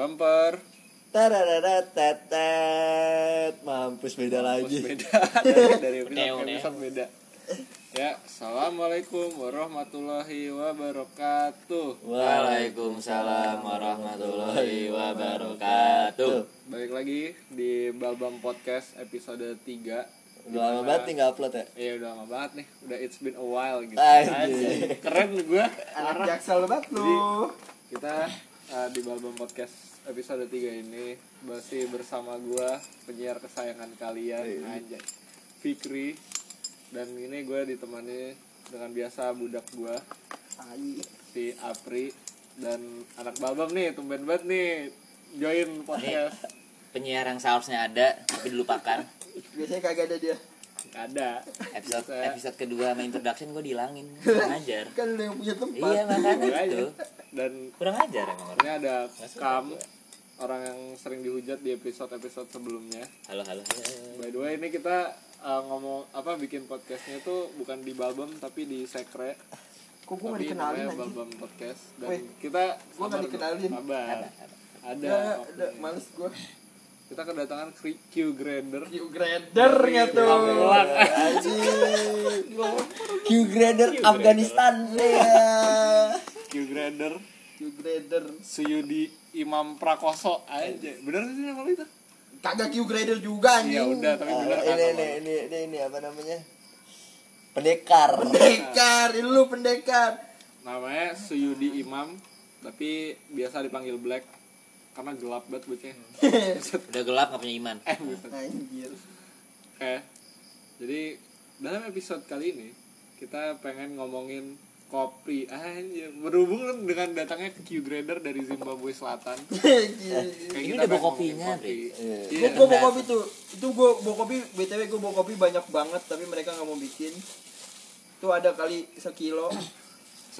Bumper. Tarararatetet Mampus beda lagi Bos beda dari, dari episode episode beda. Ya, assalamualaikum warahmatullahi wabarakatuh. Waalaikumsalam warahmatullahi wabarakatuh Balik lagi di Balbam Podcast episode 3 Udah lama banget nih gak upload ya Iya udah lama banget nih, udah it's been a while gitu. Anjing. Keren gue. Anak jaksel banget lu. Kita uh, di Balbam Podcast episode 3 ini masih bersama gua penyiar kesayangan kalian Iya. anjay Fikri dan ini gue ditemani dengan biasa budak gua Tai. si Apri dan anak Balbam nih tumben banget nih join podcast penyiar yang seharusnya ada tapi dilupakan Biasanya kagak ada dia. Nggak ada episode Biasa. episode kedua sama introduction gue dihilangin kurang ajar Kan lu yang punya tempat. iya makanya itu aja. dan kurang ajar emang orang. ini ada Kam orang yang sering dihujat di episode-episode sebelumnya halo halo halo. By the way ini kita uh, ngomong apa bikin podcastnya itu bukan di Balbam tapi di Sekre. Kok gua gak Tapi dikenalin? Balbam Podcast dan Weh, kita gua nggak sabar, dikenalin. Sabar. Ada, ada. Ada. Ada, males gua. Kita kedatangan Q- Grader. Q grader nggak tuh? Pamulang. Anjing Q grader Afghanistan Iya Q Grader Q grader. Suyudi Imam Prakoso aja. Bener sih nama itu? Kagak Q grader juga anjing. Iya udah tapi Ah, bener kan. Ini ini ini ini apa namanya Pendekar Pendekar, ini lu pendekar. Namanya Suyudi Imam tapi biasa dipanggil Black karena gelap banget bocahnya. udah gelap nggak punya iman eh bukan. Anjir. Oke. Jadi dalam episode kali ini kita pengen ngomongin kopi aja berhubung dengan datangnya Q Grader dari Zimbabwe Selatan. Kayak Ini udah bawa kopinya, kopi. Gua, gua bawa kopi tuh. Itu gua bawa kopi, BTW gua bawa kopi banyak banget tapi mereka nggak mau bikin. Tuh ada kali sekilo.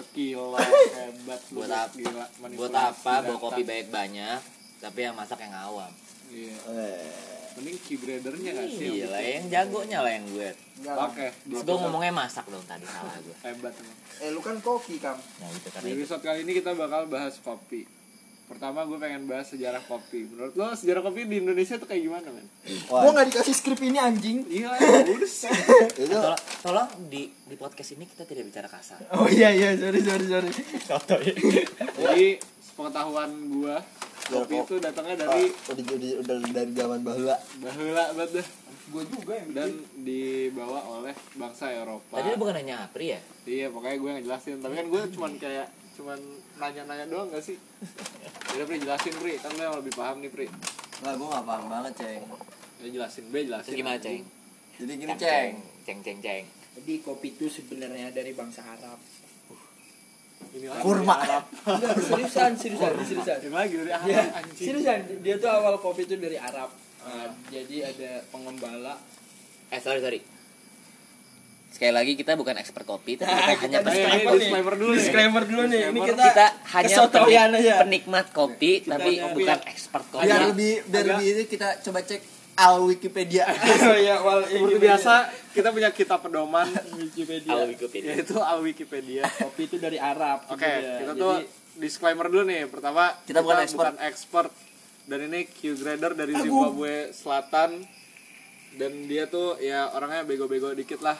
Sekilo hebat lu, buat apa gila buat apa bawa kopi banyak banyak tapi yang masak yang awam Iya. Eh, Mending Q Gradernya nggak sih? iya lah yang jagonya lah yang gue di gue ngomongnya masak dong tadi salah gue hebat emang. Eh lu kan koki, Kam. nah itu Di karena itu episode kali ini kita bakal bahas kopi. Pertama gue pengen bahas sejarah kopi. Menurut lo sejarah kopi di Indonesia tuh kayak gimana men? Gua nggak dikasih skrip ini anjing. Iya, udah itu tolong, tolong di di podcast ini kita tidak bicara kasar Oh iya iya, sorry sorry sorry. Jadi sepengetahuan gua kopi itu datangnya dari udah, udah, udah dari zaman bahula bahula banget. Gua juga yang dan dibawa oleh bangsa Eropa. tadi lu bukan nanya Apri ya Iya, pokoknya gue ngejelasin. Tapi kan gue cuman kayak cuman nanya-nanya doang gak sih? Udah Pri jelasin Pri, kan lo yang lebih paham nih Pri. Lah gue gak paham banget ceng Ya jelasin, B jelasin. Terus gimana ceng Jadi gini ceng ceng ceng ceng Jadi kopi itu sebenarnya dari bangsa Arab. Ini lagi Kurma. Arab. Enggak, seriusan, seriusan, seriusan. Ini lagi dari Arab Ya, anjing. seriusan, dia tuh awal kopi itu dari Arab. Nah, jadi ada pengembala. eh sorry sorry sekali lagi kita bukan expert kopi tapi kita hanya Kita Eh, ini penikmat disclaimer dulu nih. Disclaimer dulu nih. Ini Disclaimer. kita kita hanya penik- aja. penikmat kopi tapi hanya- bukan expert kopi Biar Agak- lebih biar lebih ini kita coba cek al Wikipedia oh iya, wal Seperti biasa, kita punya kitab pedoman Wikipedia. Al Wikipedia yaitu Al Wikipedia. Kopi itu dari Arab. Oke, sebenarnya. kita Jadi, tuh disclaimer dulu nih. Pertama, Kita bukan expert. expert. Dan ini Q Grader dari Zimbabwe Selatan. Dan dia tuh ya orangnya bego-bego dikit lah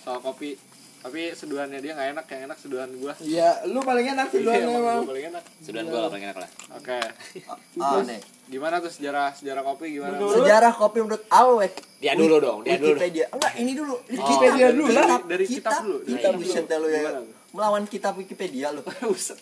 soal kopi. Tapi seduhannya dia nggak enak, yang enak seduhan gua. Iya, lu paling enak Iya, doang emang emang. gua paling enak. sudah gue lah paling enak lah Oke, Ah nih gimana tuh sejarah sejarah kopi gimana? Menurut- Sejarah kopi menurut Wik- dia dulu dong dia dulu Wikipedia Enggak ini dulu Wikipedia dari- dulu dari- lah. Dari kitab dulu. dari Kitab kitab buset dah lu ya? Melawan kitab Wikipedia lu Buset.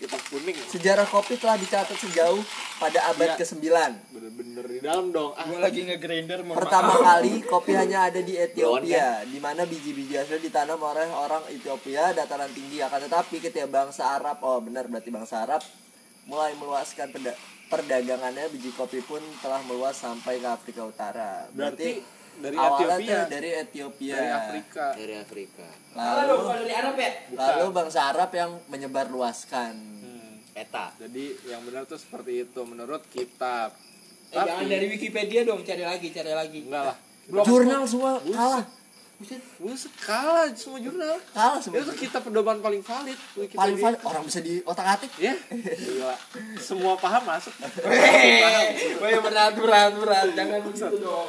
Kuning ya? Sejarah kopi telah dicatat sejauh pada abad Iya. ke-9 Bener-bener di dalam dong. Ah, Gua lagi nge-grinder Pertama maaf. kali kopi hanya ada di Ethiopia, di mana biji-biji asli ditanam oleh orang Ethiopia dataran tinggi. Akan tetapi ketika bangsa Arab, oh benar berarti bangsa Arab mulai meluaskan perda- perdagangannya, biji kopi pun telah meluas sampai ke Afrika Utara. Berarti dari awalnya Ethiopia. tuh dari Ethiopia. dari Afrika. dari Afrika Lalu, dari Arab ya? lalu bangsa Arab yang menyebar luaskan. Hmm. eta Jadi yang benar tuh seperti itu menurut kitab. Eh, jangan dari Wikipedia dong, cari lagi, cari lagi. enggak lah. Jurnal semua kalah. Buset, Buset, kalah semua jurnal. kalah semua. Itu kita pedoman paling valid. Wikipedia. Paling valid orang bisa di otak atik. Ya, gila. Semua paham masuk. Berat berat berat jangan begitu dong.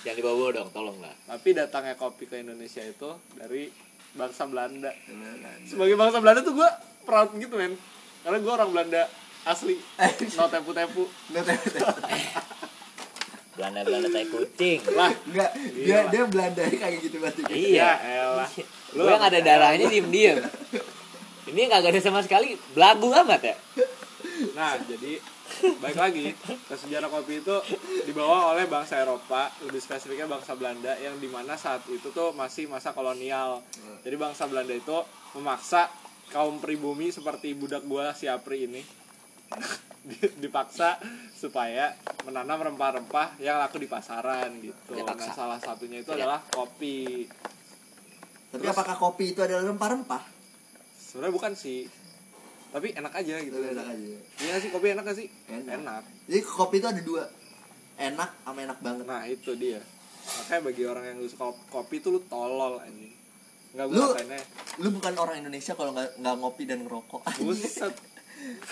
Jangan dibawa dong, tolong lah. Tapi datangnya kopi ke Indonesia itu dari bangsa Belanda. Sebagai bangsa Belanda tuh gue proud gitu men. Karena gue orang Belanda asli. No tepu-tepu. Belanda Belanda tai kucing. Lah, Enggak, dia dia Belanda kayak gitu berarti. Iya. ya elah. Lu yang ada darahnya diem-diem. Ini yang kagak ada sama sekali belagu amat ya. Nah, jadi baik lagi ke sejarah kopi itu dibawa oleh bangsa Eropa, lebih spesifiknya bangsa Belanda yang di mana saat itu tuh masih masa kolonial. Jadi bangsa Belanda itu memaksa kaum pribumi seperti budak gua si Apri ini dipaksa supaya menanam rempah-rempah yang laku di pasaran gitu. Nah, salah satunya itu Iya. adalah kopi. Tapi apakah kopi itu adalah rempah-rempah? Sebenarnya bukan sih, tapi enak aja gitu. Itu enak aja. Iya sih kopi enak gak sih? Enak. enak. Jadi kopi itu ada dua. Enak sama enak banget. Nah itu dia Makanya bagi orang yang suka kopi tuh lu tolol anjing Nggak Lu- gue kayaknya Lu bukan orang Indonesia kalau nggak nggak ngopi dan ngerokok. Buset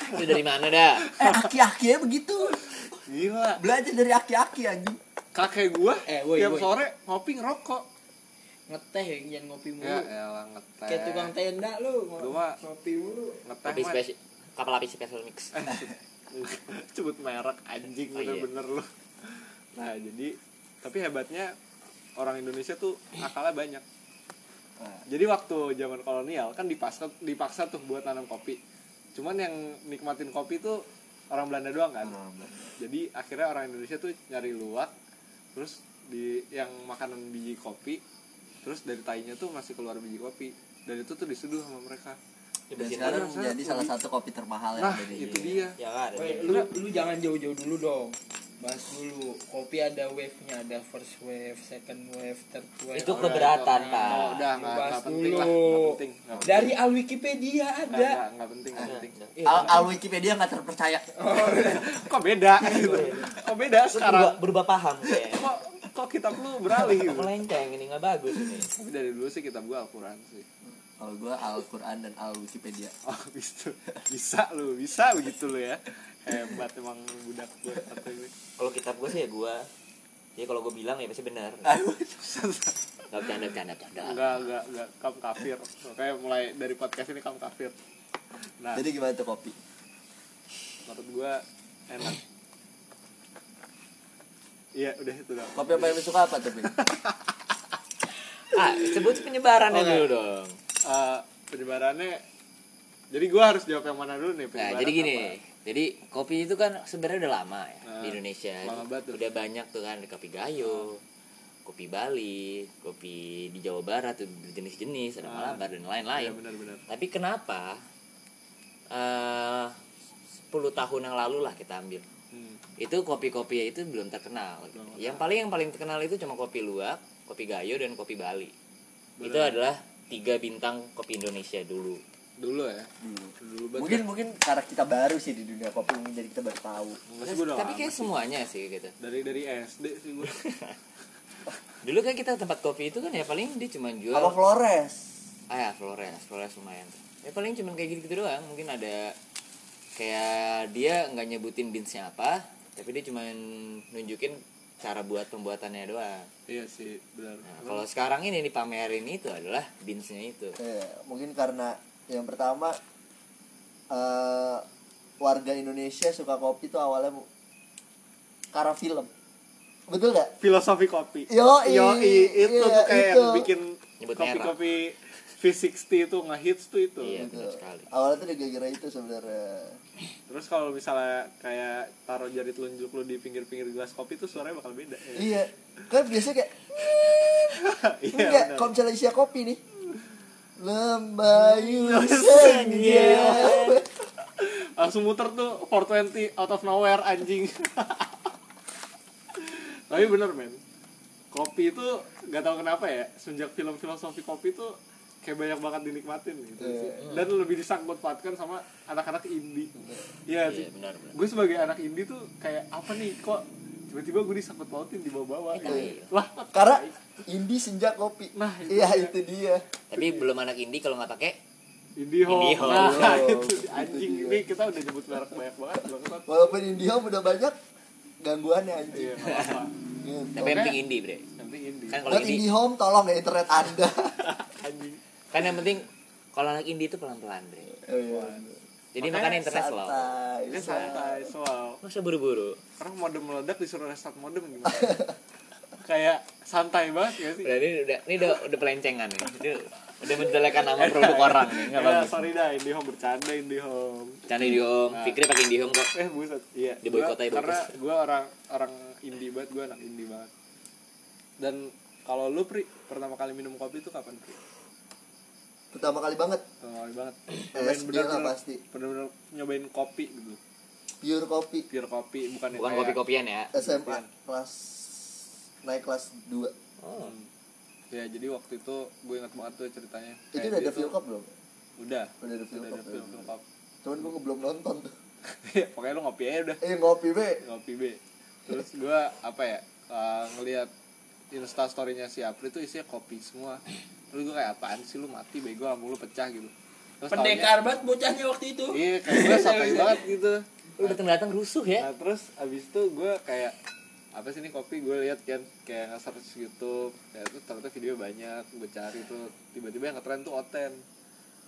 Itu dari mana dah? eh aki-akinya begitu. Gila Belajar dari aki-aki anjing. Kakek gue Eh, woi, tiap woi. sore ngopi ngerokok Ngeteh jangan ngopi mulu. Ya elah ngeteh Kayak tukang tenda lu Gua mah- ngopi mulu. Ngeteh Kopi spesial kapal api special mix. Sebut merek anjing Oh, iya. bener-bener lu Nah jadi Tapi hebatnya Orang Indonesia tuh akalnya banyak Nah, Jadi waktu zaman kolonial kan dipaksa dipaksa tuh buat nanam kopi. Cuman yang nikmatin kopi tuh orang Belanda doang kan. orang Belanda. Jadi akhirnya orang Indonesia tuh nyari luwak, terus di yang makanan biji kopi, terus dari tainya tuh masih keluar biji kopi. Dan itu tuh diseduh sama mereka. Dan Dibersihin sekarang menjadi salah satu kopi termahal yang Nah, ada di itu dia. Ya kan lu lu jangan jauh-jauh dulu dong. Bahas dulu. Kopi ada wave-nya, ada first wave, second wave, third wave. Itu keberatan, Pak. Oh, udah nggak bahas penting dulu. lah, nggak penting. nggak penting. Dari al Wikipedia ada. nggak, penting, nggak penting. Al, al Wikipedia nggak terpercaya. Kok beda? gitu? Kok beda sekarang? berubah, berubah paham kayak. Kok kok kitab lu beralih gitu? Melenceng ini nggak bagus ini. Tapi dari dulu sih kitab gua Al-Quran sih. Kalau gua Al Quran dan Al Wikipedia. Oh bisa, bisa lu, bisa begitu lu ya. Hebat emang budak ini. Kalau kitab gue sih ya gue. Jadi kalau gue bilang ya pasti benar. Aduh, Gak bercanda bercanda bercanda. Enggak, enggak, enggak, kamu kafir. Makanya mulai dari podcast ini kamu kafir. Nah, Jadi gimana tuh kopi? menurut gua enak. Iya, udah itu dah. Kopi apa yang lu suka apa tuh? Pin? Ah sebut penyebarannya Oke. dulu dong. Eh, penyebarannya jadi gua harus jawab yang mana dulu nih Nah jadi gini. apa? Jadi kopi itu kan sebenarnya udah lama ya Nah, di Indonesia. lama banget tuh. Udah banyak tuh kan kopi gayo, kopi Bali, kopi di Jawa Barat tuh jenis-jenis ada Ah. Malabar dan Iya lain-lain. benar-benar. Tapi kenapa eh 10 tahun yang lalu lah kita ambil Hmm. itu kopi-kopi itu belum terkenal gitu. Belum yang paling yang paling terkenal itu cuma kopi luwak kopi gayo dan kopi bali itu Benar. adalah tiga bintang kopi Indonesia dulu Dulu ya. Dulu. Dulu banget. Mungkin mungkin karena kita baru sih di dunia kopi mungkin jadi kita baru tahu. Udah tapi kayak semuanya sih gitu dari dari SD sih gua. dulu kan kita tempat kopi itu kan ya paling dia cuma jual Apa Flores? ah ya Flores Flores lumayan ya paling cuma kayak gitu, gitu doang mungkin ada kayak dia nggak nyebutin beansnya apa tapi dia cuma nunjukin cara buat pembuatannya doang iya sih, benar. Nah, kalau sekarang ini dipamerin itu adalah beansnya itu. Eh, mungkin karena yang pertama eh warga Indonesia suka kopi tuh awalnya karena film. Betul gak? filosofi kopi. Yoi, itu iya, tuh kayak itu. yang bikin kopi-kopi V60 itu ngehits tuh itu. Iya, Gitu. benar sekali. Awalnya tuh gara-gara itu sebenarnya. Terus kalau misalnya kayak taruh jari telunjuk lu di pinggir-pinggir gelas kopi tuh suaranya bakal beda. Ya. Iya. Kan biasanya kayak iya, enggak kalau misalnya isi kopi nih. Lembayu Senja. Langsung muter tuh 420 out of nowhere anjing. Tapi bener men. Kopi itu gak tahu kenapa ya, sejak film filosofi kopi tuh kayak banyak banget dinikmatin gitu sih. Dan lebih disangkut pautkan sama anak-anak indie. Iya sih. Iya, benar benar. gue sebagai anak indie tuh kayak apa nih kok tiba-tiba gue disangkut pautin di bawah-bawah? Iya. lah karena Indi senja kopi. Nah, iya itu dia. Tapi belum anak indie kalau nggak pakai Indihome Indihome. nah itu itu anjing ini kita udah nyebut merek banyak banget bangsat walaupun Indihome udah banyak gangguannya anjing. Iya apa Gitu. tapi yang penting indie bre. yang penting indie. Kan kalau indie Indihome tolong ya internet anda. Anjing kan yang penting kalau anak indie itu pelan pelan bre oh, iya. jadi Makanya makanya internet slow santai. santai slow nggak usah buru buru orang modem meledak disuruh restart modem gimana? Kayak santai banget ya sih? Udah ini udah ini udah udah pelencengan nih Ini udah menjelekan nama produk orang nih nggak ya, bagus. sorry dah Indihome bercanda Indihome. Canda di home Nah. Fikri pakai indie home kok. Eh buset. Iya Di boykot aja, karena gue orang orang indie banget gue anak indie banget. Dan kalau lu pri pertama kali minum kopi itu kapan pri pertama kali banget. Pertama kali banget. SD lah pasti. bener-bener nyobain kopi gitu. Pure kopi. Pure kopi bukan bukan kopi kopian ya? SMA kelas naik kelas 2 oh. Ya jadi waktu itu gue ingat banget tuh ceritanya. Itu udah ada feel cup belum? Udah. Udah ada film film cup cuman gue belum nonton tuh. Iya, pokoknya lu ngopi aja udah. Eh ngopi be. Ngopi be. Terus gue apa ya uh, ngelihat insta storynya si Apri tuh isinya kopi semua terus gue kayak apaan sih lu mati bego lampu lu pecah gitu. Terus taunya- pendekar banget bocahnya waktu itu. Iya kayak gue santai banget gitu. Lu datang datang rusuh ya? Nah terus abis itu gue kayak apa sih ini kopi? Gue lihat kan kayak nge-search YouTube. Kayak tuh ternyata video banyak gue cari tuh. Tiba-tiba yang ngetren tuh Oten.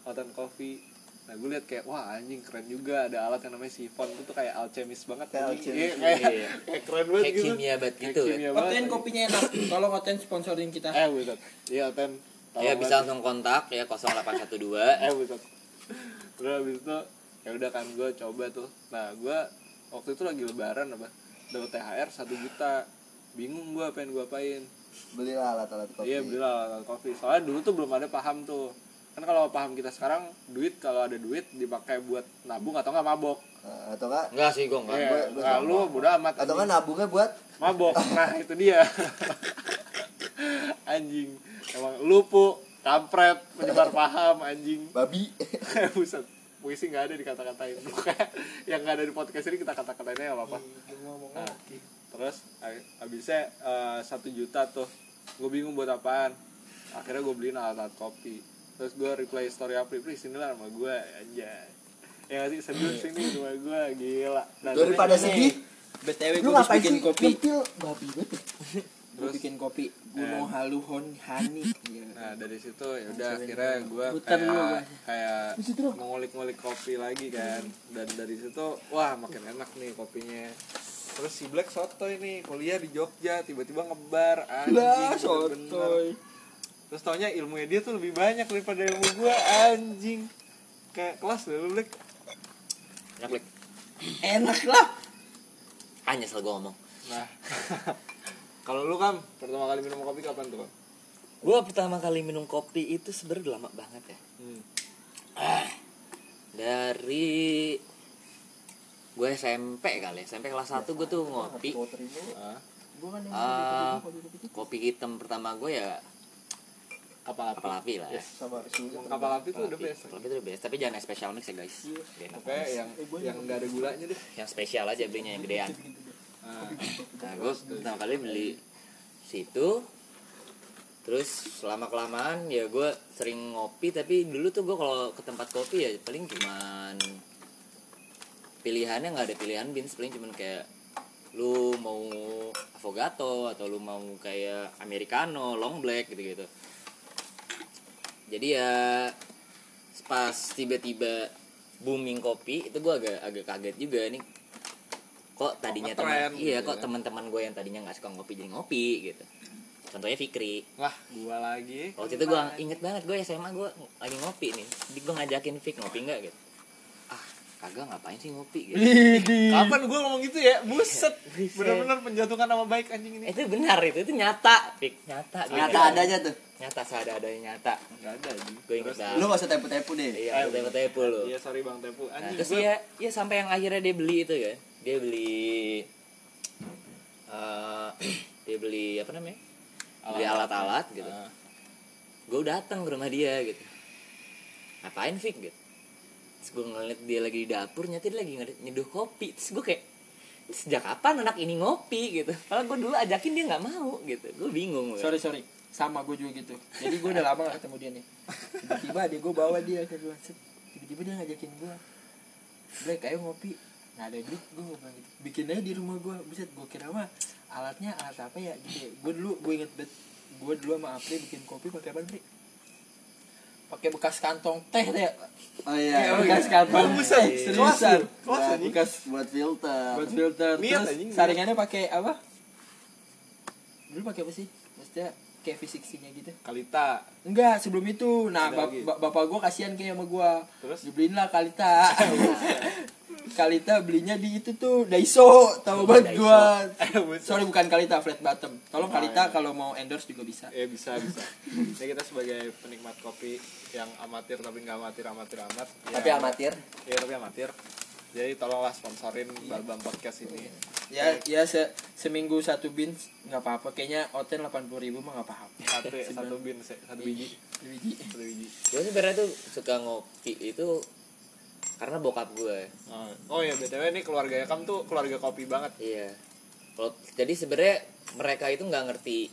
Oten Coffee. Nah gue lihat kayak wah anjing keren juga. Ada alat yang namanya sifon. Itu tuh kayak alchemist banget. Kayak alchemist. Iya, kayak, Iya. kayak keren banget Kayak gitu. kimia banget gitu ya. kimia banget. Oten kopinya enak. Tolong Oten sponsorin kita. Eh buset iya Oten ya bisa langsung kontak ya 0812 eh buset terus abis itu ya udah kan gue coba tuh. Nah gue waktu itu lagi lebaran apa? Dapat THR satu juta. Bingung gue pengen gue apain. Belilah alat-alat kopi. Iya belilah alat kopi. Soalnya dulu tuh belum ada paham tuh. Kan kalau paham kita sekarang duit kalau ada duit dipakai buat nabung atau nggak mabok. Nah, atau enggak enggak sih gue gue nah, nggak. lu bodo amat atau anjing. nabungnya buat? Mabok. Nah itu dia. Anjing emang lupu kampret penyebar paham anjing. Babi. Buset puisi nggak ada dikata-katain. Pokoknya yang nggak ada di podcast ini kita kata-katainnya nggak apa-apa. Nah, terus abisnya eh, satu juta tuh. Gue bingung buat apaan. Akhirnya gue beliin alat-alat kopi. Terus gue reply story Apri Pri sini lah sama gue anjay. Ya nggak sih sedih sini sama gue gila. Nah, daripada sedih btw lu gue bikin sih kopi. nyempil babi banget. gue bikin kopi Gunung Halu Hon Hani. Iya. Nah dari situ ya udah akhirnya gue kayak gua. kayak mengulik-ngulik kopi lagi kan. Dan dari situ wah makin enak nih kopinya. Terus si Black soto ini kuliah di Jogja tiba-tiba ngebar anjing lah sotoy. Terus taunya ilmunya dia tuh lebih banyak daripada ilmu gue anjing. Kayak kelas deh lu Black. Enak Blik. enak lah. Hanya salah gue ngomong. Nah kalau lu kan pertama kali minum kopi kapan tuh gue pertama kali minum kopi itu sebenarnya udah lama banget ya. Hmm. dari gue SMP kali SMP kelas 1 gue tuh ngopi. ah, Ah, kopi hitam pertama gue ya kapal api. kapal api lah ya. sama kapal api tuh udah best Kapal api itu the best tapi jangan yang special mix ya guys. Pokoknya yang yang nggak ada gulanya deh. Yang spesial aja belinya yang gedean nah, pertama kali beli situ. Terus selama kelamaan ya gue sering ngopi tapi dulu tuh gue kalau ke tempat kopi ya paling cuman pilihannya nggak ada pilihan beans paling cuman kayak lu mau affogato atau lu mau kayak americano long black gitu gitu jadi ya pas tiba-tiba booming kopi itu gue agak agak kaget juga. Nih kok tadinya teman iya gitu kok ya. teman-teman gue yang tadinya nggak suka ngopi jadi ngopi gitu. Contohnya Fikri. Wah gua lagi. Waktu itu gue inget banget gue SMA gue lagi ngopi nih. Jadi gue ngajakin Fik ngopi nggak gitu? Ah kagak ngapain sih ngopi gitu? Kapan gua ngomong gitu ya? Buset. Bener-bener menjatuhkan nama baik anjing ini. Itu benar itu itu nyata Fik. Nyata gitu. nyata adanya tuh. Nyata seada adanya nyata. Nggak ada anjing. Gue inget banget. Lu gak usah tepu-tepu deh. Iya gue tepu tepu lu. Iya sorry bang tepu Nah, anjing terus gua- ya, ya sampai yang akhirnya dia beli itu ya. Dia beli eh dia beli apa namanya? Beli alat-alat gitu. Ah. Gue datang ke rumah dia gitu. Ngapain Fik gitu. Terus gue ngeliat dia lagi di dapur, nyata dia lagi nyeduh kopi. Terus gue kayak sejak kapan anak ini ngopi gitu kalau gue dulu ajakin dia nggak mau gitu gue bingung gue. sorry sorry sama gue juga gitu jadi gue udah lama gak ketemu dia nih tiba-tiba dia gue bawa dia ke gue tiba-tiba dia ngajakin gue Black ayo ngopi nggak ada duit gue bilang gitu bikin. Aja di rumah gue buset gue kira mah alatnya alat apa ya gitu gue dulu gue inget banget gue dulu sama Apri bikin kopi pakai apa Apri? Pakai bekas kantong teh teh. Oh iya. Bekas kantong. Bagus, teh anjing. seriusan anjing. bekas buat filter. Buat filter. Niat, terus anjing, saringannya pakai apa? Dulu pakai apa sih? Maksudnya kayak V60 nya gitu. Kalita. enggak sebelum itu. Nah bap- lagi. bapak gua kasihan kayak sama gua. Terus? dibeliin lah Kalita Kalita belinya di itu tuh Daiso tahu banget Daiso. gua sorry bukan Kalita flat bottom tolong Oh, Kalita iya. kalau mau endorse juga bisa Ya bisa bisa. Jadi kita sebagai penikmat kopi yang amatir tapi nggak amatir amatir amat. tapi ya, amatir Iya tapi amatir. Jadi tolonglah sponsorin Balbam Podcast ini. ya ya se- seminggu satu bin nggak apa-apa kayaknya oten 80 ribu mah nggak apa-apa Satu satu bin satu biji. biji Satu biji. gue sebenarnya tuh suka ngopi itu karena bokap gue. Oh, oh ya btw ini keluarga Yakam tuh keluarga kopi banget. iya. Jadi sebenarnya mereka itu nggak ngerti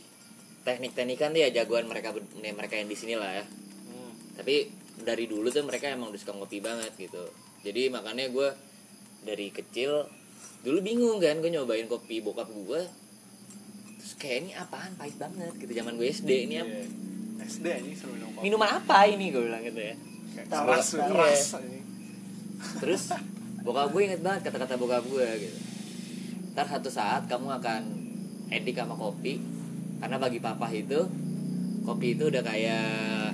teknik-teknikan jagoan mereka mereka yang di sini lah ya. Hmm. tapi dari dulu tuh mereka emang udah suka ngopi banget gitu. Jadi makanya gue dari kecil dulu bingung kan gue nyobain kopi bokap gue. Terus kayak ini apaan? Pahit banget gitu. Zaman gue SD ini apa- Iya. SD seru minum kopi. minuman apa ini? Gue bilang gitu ya. Kayak keras anjing. Terus bokap gue inget banget kata-kata bokap gue gitu ntar satu saat kamu akan edik sama kopi karena bagi papa itu kopi itu udah kayak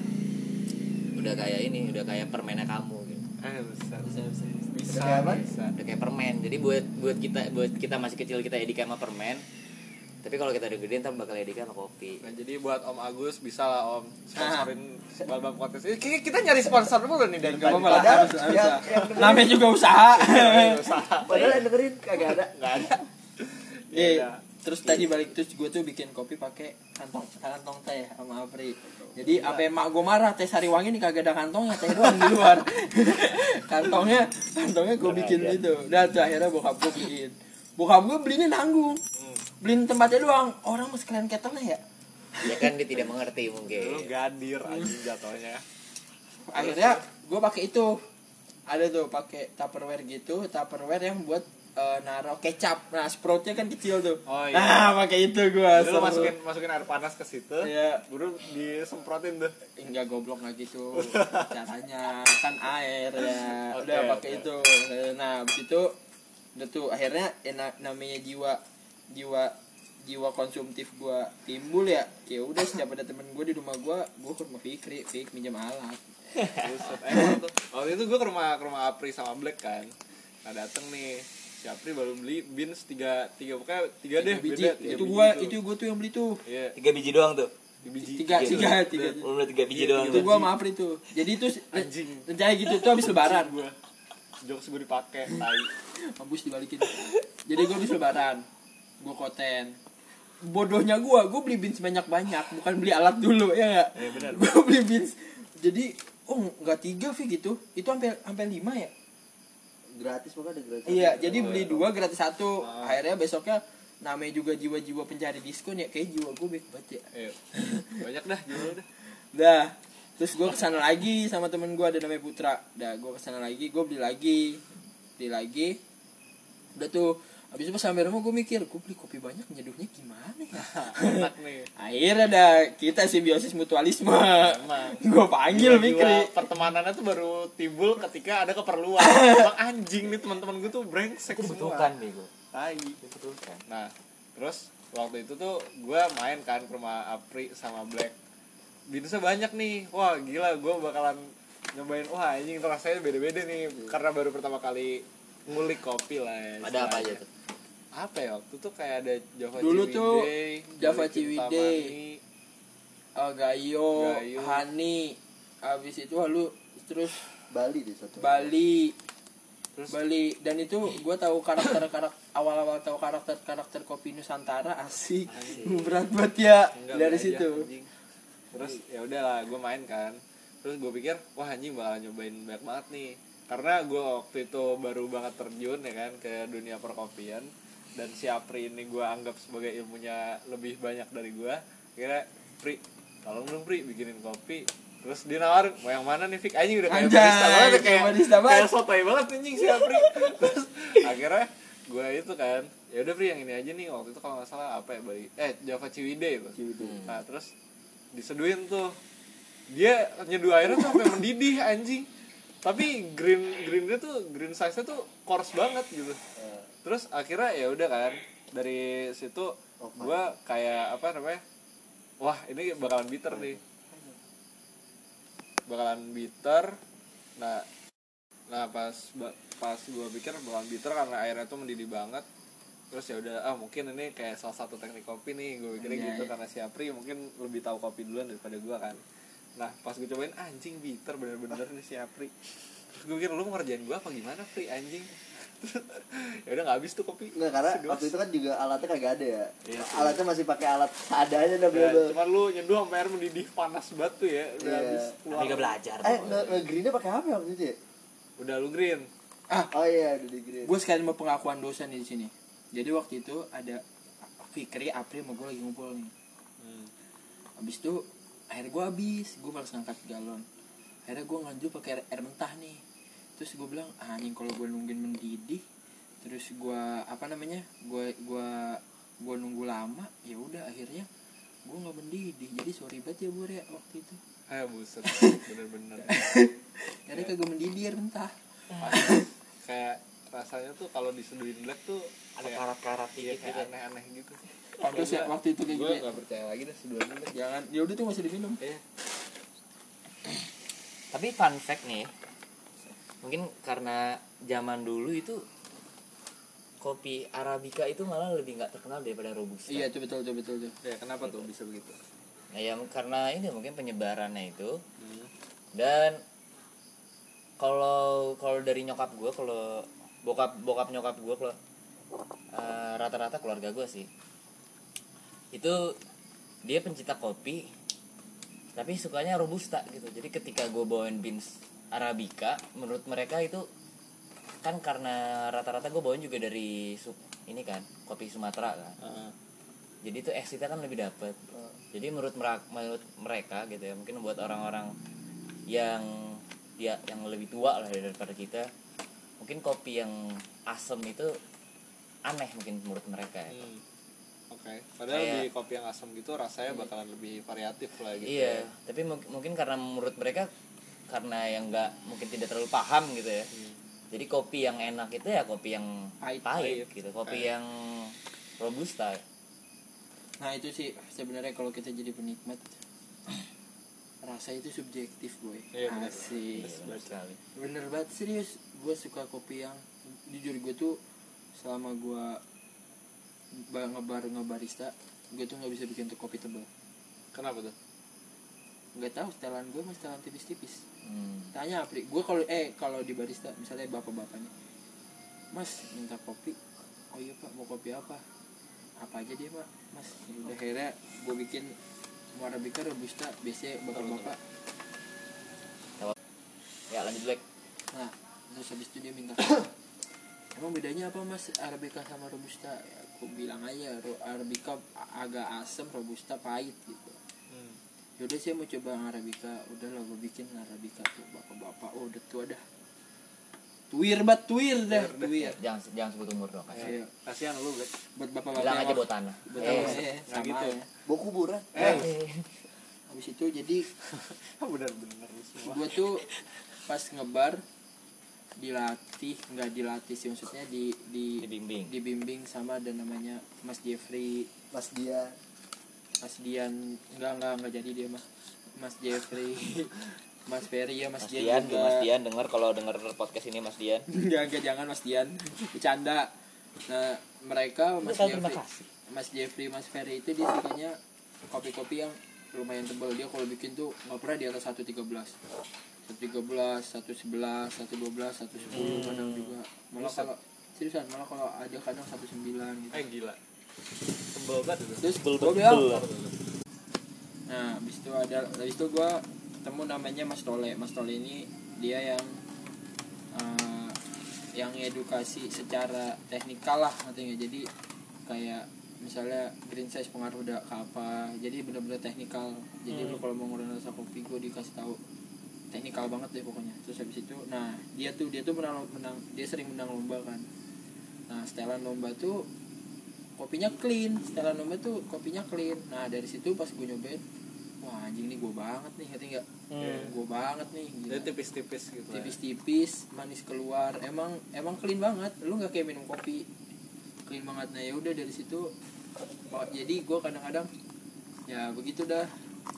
udah kayak ini udah kayak permennya kamu gitu Eh bisa bisa bisa bisa Kayak apa? bisa. udah kayak permen jadi buat buat kita buat kita masih kecil kita edik sama permen tapi kalau kita udah gede ntar bakal edik sama kopi Nah jadi buat Om Agus bisa lah Om sponsorin Balbam Podcast. Ini kayaknya kita nyari sponsor dulu nih dari Gak tadi. Padahal harus, dengerin- namanya juga usaha Usaha. padahal yang dengerin kagak ada Nggak ada. Ya Iya. terus tadi balik terus gue tuh bikin kopi pakai kantong kantong teh sama Apri jadi apa emak gue marah teh sariwangi nih kagak ada kantongnya teh doang di luar kantongnya kantongnya gue bikin gitu udah tuh akhirnya bokap gue beliin bokap gue belinya nanggung Hmm. beliin tempatnya doang orang mau sekalian ketelnya ya ya kan dia tidak mengerti Lu mungkin gadir anjing jatuhnya. akhirnya gue pakai itu ada tuh pakai tupperware gitu tupperware yang buat eh, naruh kecap nah sproutnya kan kecil tuh Oh, iya. nah pakai itu gue lu masukin masukin air panas ke situ. Iya. Baru disemprotin tuh. enggak goblok nggak gitu caranya kan air ya Oke, udah pakai oke. itu nah abis itu udah tuh akhirnya ya, na- namanya jiwa jiwa jiwa konsumtif gua timbul ya ya udah setiap ada temen gue di rumah gua gua ke rumah Fikri Fik minjem alat. Eh, waktu, itu- gue ke rumah ke rumah Apri sama Black kan. Nah dateng nih si Apri baru beli beans tiga tiga pokoknya tiga deh Tiga biji beda, tiga itu biji gua tuh. itu gua tuh yang beli tuh Iya tiga biji doang tuh tiga biji tiga tiga tiga Lu tiga biji Iya, doang itu tuh. gua sama Apri tuh jadi itu Anjing. rencana gitu tuh habis lebaran gue jokes gue dipakai tai. Mampus dibalikin. Jadi gue habis lebaran Gue koten Bodohnya gue Gue beli beans banyak-banyak Bukan beli alat dulu ya gak? Iya, benar. Gue beli beans. Jadi Oh nggak tiga Vi gitu. Itu sampai sampai lima ya? Gratis maka ada gratis. Iya jadi beli dua gratis satu. Ah. Akhirnya besoknya Namanya juga jiwa-jiwa pencari diskon ya. Kayak jiwa gue baik banget ya. Iya. banyak dah jual dah. Dah Terus gue ke sana lagi sama temen gue ada namanya Putra. Dah gue ke sana lagi Gue beli lagi Beli lagi. Udah tuh Habis itu pas sampai rumah gue mikir Gue beli kopi banyak nyeduhnya gimana ya? Akhirnya ada kita simbiosis mutualisme. Gue panggil Jiwa Fikri pertemanannya tuh baru timbul ketika ada keperluan. Emang anjing nih teman-teman gue tuh brengsek semua. nih gua. Tai. Dibutuhkan nah terus waktu itu tuh gue main kan ke rumah Apri sama Black Binsnya banyak nih. Wah gila gue bakalan nyobain. Wah anjing itu rasanya beda-beda nih. Karena baru pertama kali ngulik kopi lah ya ada apa aja tuh apa ya waktu tuh kayak ada Java Dulu tuh Ciwidey, Java. Kintamani. uh, Gayo, Gayo. Hani Habis itu lalu Terus Bali di satu. Bali. Terus? Bali. Dan itu gue tahu karakter karakter awal-awal tahu karakter karakter kopi Nusantara asik, berat banget ya Enggak, dari situ. Terus ya udahlah gue main kan. Terus gue pikir wah anjing bakal nyobain banyak banget nih. Karena gue waktu itu baru banget terjun ya kan ke dunia perkopian. Dan si Apri ini gue anggap sebagai ilmunya lebih banyak dari gue kira Pri tolong dong Pri bikinin kopi. Terus dia nawarin mau yang mana nih Fik? Anjing udah kayak Anjay, barista banget kayak kayak barista banget. kayak sotoy banget anjing si Apri. Terus akhirnya gue itu kan ya udah Pri yang ini aja nih. Waktu itu kalau nggak salah apa ya bari eh Java Ciwide itu nah terus diseduhin tuh. Dia nyeduh airnya tuh sampai mendidih anjing. Tapi green greennya tuh green size nya tuh coarse banget gitu. Terus akhirnya ya udah kan dari situ gua kayak apa namanya wah ini bakalan bitter nih. Bakalan bitter. Nah nah pas pas gua pikir bakalan bitter karena airnya tuh mendidih banget terus ya udah ah mungkin ini kayak salah satu teknik kopi nih gue pikirnya Iya, gitu iya. karena si Apri mungkin lebih tahu kopi duluan daripada gua kan nah pas gue cobain anjing bitter bener-bener nih si Apri terus gue pikir lu mau ngerjain gua apa gimana Pri anjing ya udah nggak habis tuh kopi Nggak, karena Segelas. waktu itu kan juga alatnya kagak ada ya. Iya sih. alatnya masih pakai alat seadanya dah Ya, bro. cuman lu nyeduh sampai air mendidih panas banget tuh ya udah Iya. habis keluar Tapi gak belajar Eh, tuh. nge- nge-greennya pakai apa ya waktu itu ya? udah lu green Oh iya, udah di green. gue sekalian mau pengakuan dosa nih di sini jadi waktu itu ada Fikri April sama gue lagi ngumpul nih. Hmm. habis itu air gue habis. Gue malas ngangkat galon. Akhirnya gue nganjul pakai air, air mentah nih. Terus gue bilang ah, anjing kalau gue nungguin mendidih terus gue apa namanya gue gua gue nunggu lama ya udah akhirnya gue nggak mendidih. Jadi sorry banget ya bu ya waktu itu. Eh buset. Bener-bener. Karena kagak mendidih air mentah. Kayak rasanya tuh kalau diseduhin black tuh Ada karat-karat iya, dikit kayak gitu. aneh-aneh gitu pantas ya waktu itu kayak gue gitu ya. nggak percaya lagi deh seduhan black jangan ya udah tuh masih diminum Iya. Tapi fun fact nih, mungkin karena zaman dulu itu kopi arabica itu malah lebih nggak terkenal daripada robusta. iya tuh betul tuh betul ya kenapa tuh bisa begitu Nah, ya karena ini mungkin penyebarannya itu Hmm. dan kalau kalau dari nyokap gue kalau bokap bokap nyokap gue kalau eh, rata-rata keluarga gue sih. Itu dia pencinta kopi tapi sukanya robusta gitu. Jadi ketika gue bawain beans arabica menurut mereka itu kan karena rata-rata gue bawain juga dari Su- ini kan kopi Sumatera kan. Heeh. jadi itu eksitnya kan lebih dapet. Jadi menurut mereka menurut mereka gitu ya mungkin buat orang-orang yang ya yang lebih tua lah daripada kita mungkin kopi yang asem itu aneh mungkin menurut mereka ya. Hmm. oke padahal Kayak- di kopi yang asam gitu rasanya bakalan lebih variatif lah gitu iya ya. tapi mung- mungkin karena menurut mereka karena yang nggak mungkin tidak terlalu paham gitu ya Hmm. jadi kopi yang enak itu ya kopi yang Pahit. pahit, Pahit. gitu kopi Pahit. yang robusta Nah itu sih sebenarnya kalau kita jadi penikmat rasa itu subjektif boy. Iya, benar. Asik. Iya, benar sekali Bener banget serius. Gue suka kopi yang jujur gue tuh selama gue ba- ngebar ngebarista gue tuh nggak bisa bikin tuh kopi tebal. kenapa tuh Nggak tahu setelan gue mah setelan tipis-tipis. hmm. Tanya Apri, gue kalau eh kalau di barista misalnya bapak-bapaknya, Mas minta kopi, oh iya pak mau kopi apa? Apa aja dia pak, Mas. Udah akhirnya gue bikin arabica robusta, biasanya bapak-bapak. ya lanjut Black Nah terus habis itu dia minta, emang bedanya apa Mas arabica sama robusta? Ya, aku bilang aja arabica agak asam, robusta pahit gitu. Hmm. Yaudah saya mau coba yang arabica, udahlah gue bikin arabica tuh bapak-bapak, oh udah tua dah. Tuir bat tuir dah, tuir. jangan jangan sebut umur dong kasih Iya. kasihan lu black buat bapak-bapak bilang aja buat tanah buat Eh, tanah, nggak eh, sama gitu. ya. Bawa kuburan. eh habis itu jadi bener-bener gua tuh pas ngebar dilatih nggak dilatih sih maksudnya di di dibimbing. dibimbing sama ada namanya Mas Jeffrey. Mas dia. Mas Dian nggak nggak nggak jadi dia mah Mas Jeffrey. Mas Ferry ya Mas, Mas Dian Dian tuh juga. Mas Dian dengar kalau dengar podcast ini Mas Dian. Enggak jangan Mas Dian. Bercanda. Nah mereka Mas Jeffrey. Mas Jeffrey Mas Ferry itu dia sukanya kopi-kopi yang lumayan tebal. Dia kalau bikin tuh nggak pernah di atas 113 113, 111, 112, 110 kadang juga. Malah kalau seriusan malah kalau ada kadang 19 gitu. Eh gila. Tebel banget itu. Terus Bel- gue bel- bilang bel. nah habis itu ada habis itu gue ketemu namanya Mas Tole. Mas Tole ini dia yang eh, yang edukasi secara teknikal lah nggak jadi kayak misalnya green size pengaruh udah ke apa. Jadi bener-bener teknikal. Jadi lu kalau mau ngurangin rasa kopi gue dikasih tahu teknikal banget deh pokoknya. Terus habis itu nah dia tuh dia tuh menang menang dia sering menang lomba kan. Nah setelan lomba tuh kopinya clean setelan lomba tuh kopinya clean. Nah dari situ pas gue nyobain wah anjing nih gue banget nih ngerti nggak? Gue banget nih gila. Jadi tipis-tipis gitu. ya. tipis-tipis manis keluar. Emang emang clean banget. Lu nggak kayak minum kopi clean banget. Nah ya udah dari situ jadi gue kadang-kadang ya begitu dah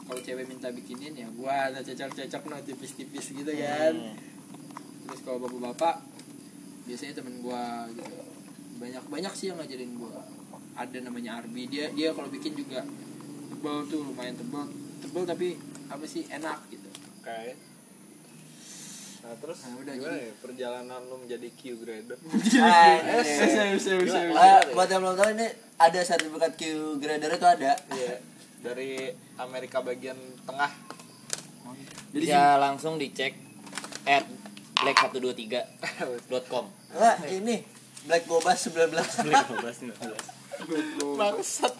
kalau cewek minta bikinin ya gue ada cocok-cocok no tipis-tipis gitu kan. Terus kalau bapak-bapak biasanya temen gue gitu. Banyak banyak sih yang ngajarin gue ada namanya Arbi. Dia dia kalau bikin juga tebal tuh lumayan tebal tebal tapi apa sih enak gitu. Oke. Nah terus Nah, udah, gimana jadi- ya? Perjalanan lu menjadi Q grader? Ah, bisa bisa bisa Ah, buat yang belum tahu ini ada sertifikat Q grader itu ada. Iya. Dari Amerika bagian tengah. Bisa langsung dicek at black123.com. Wah, ini Black Gobas 19 Black 12 Bangsat.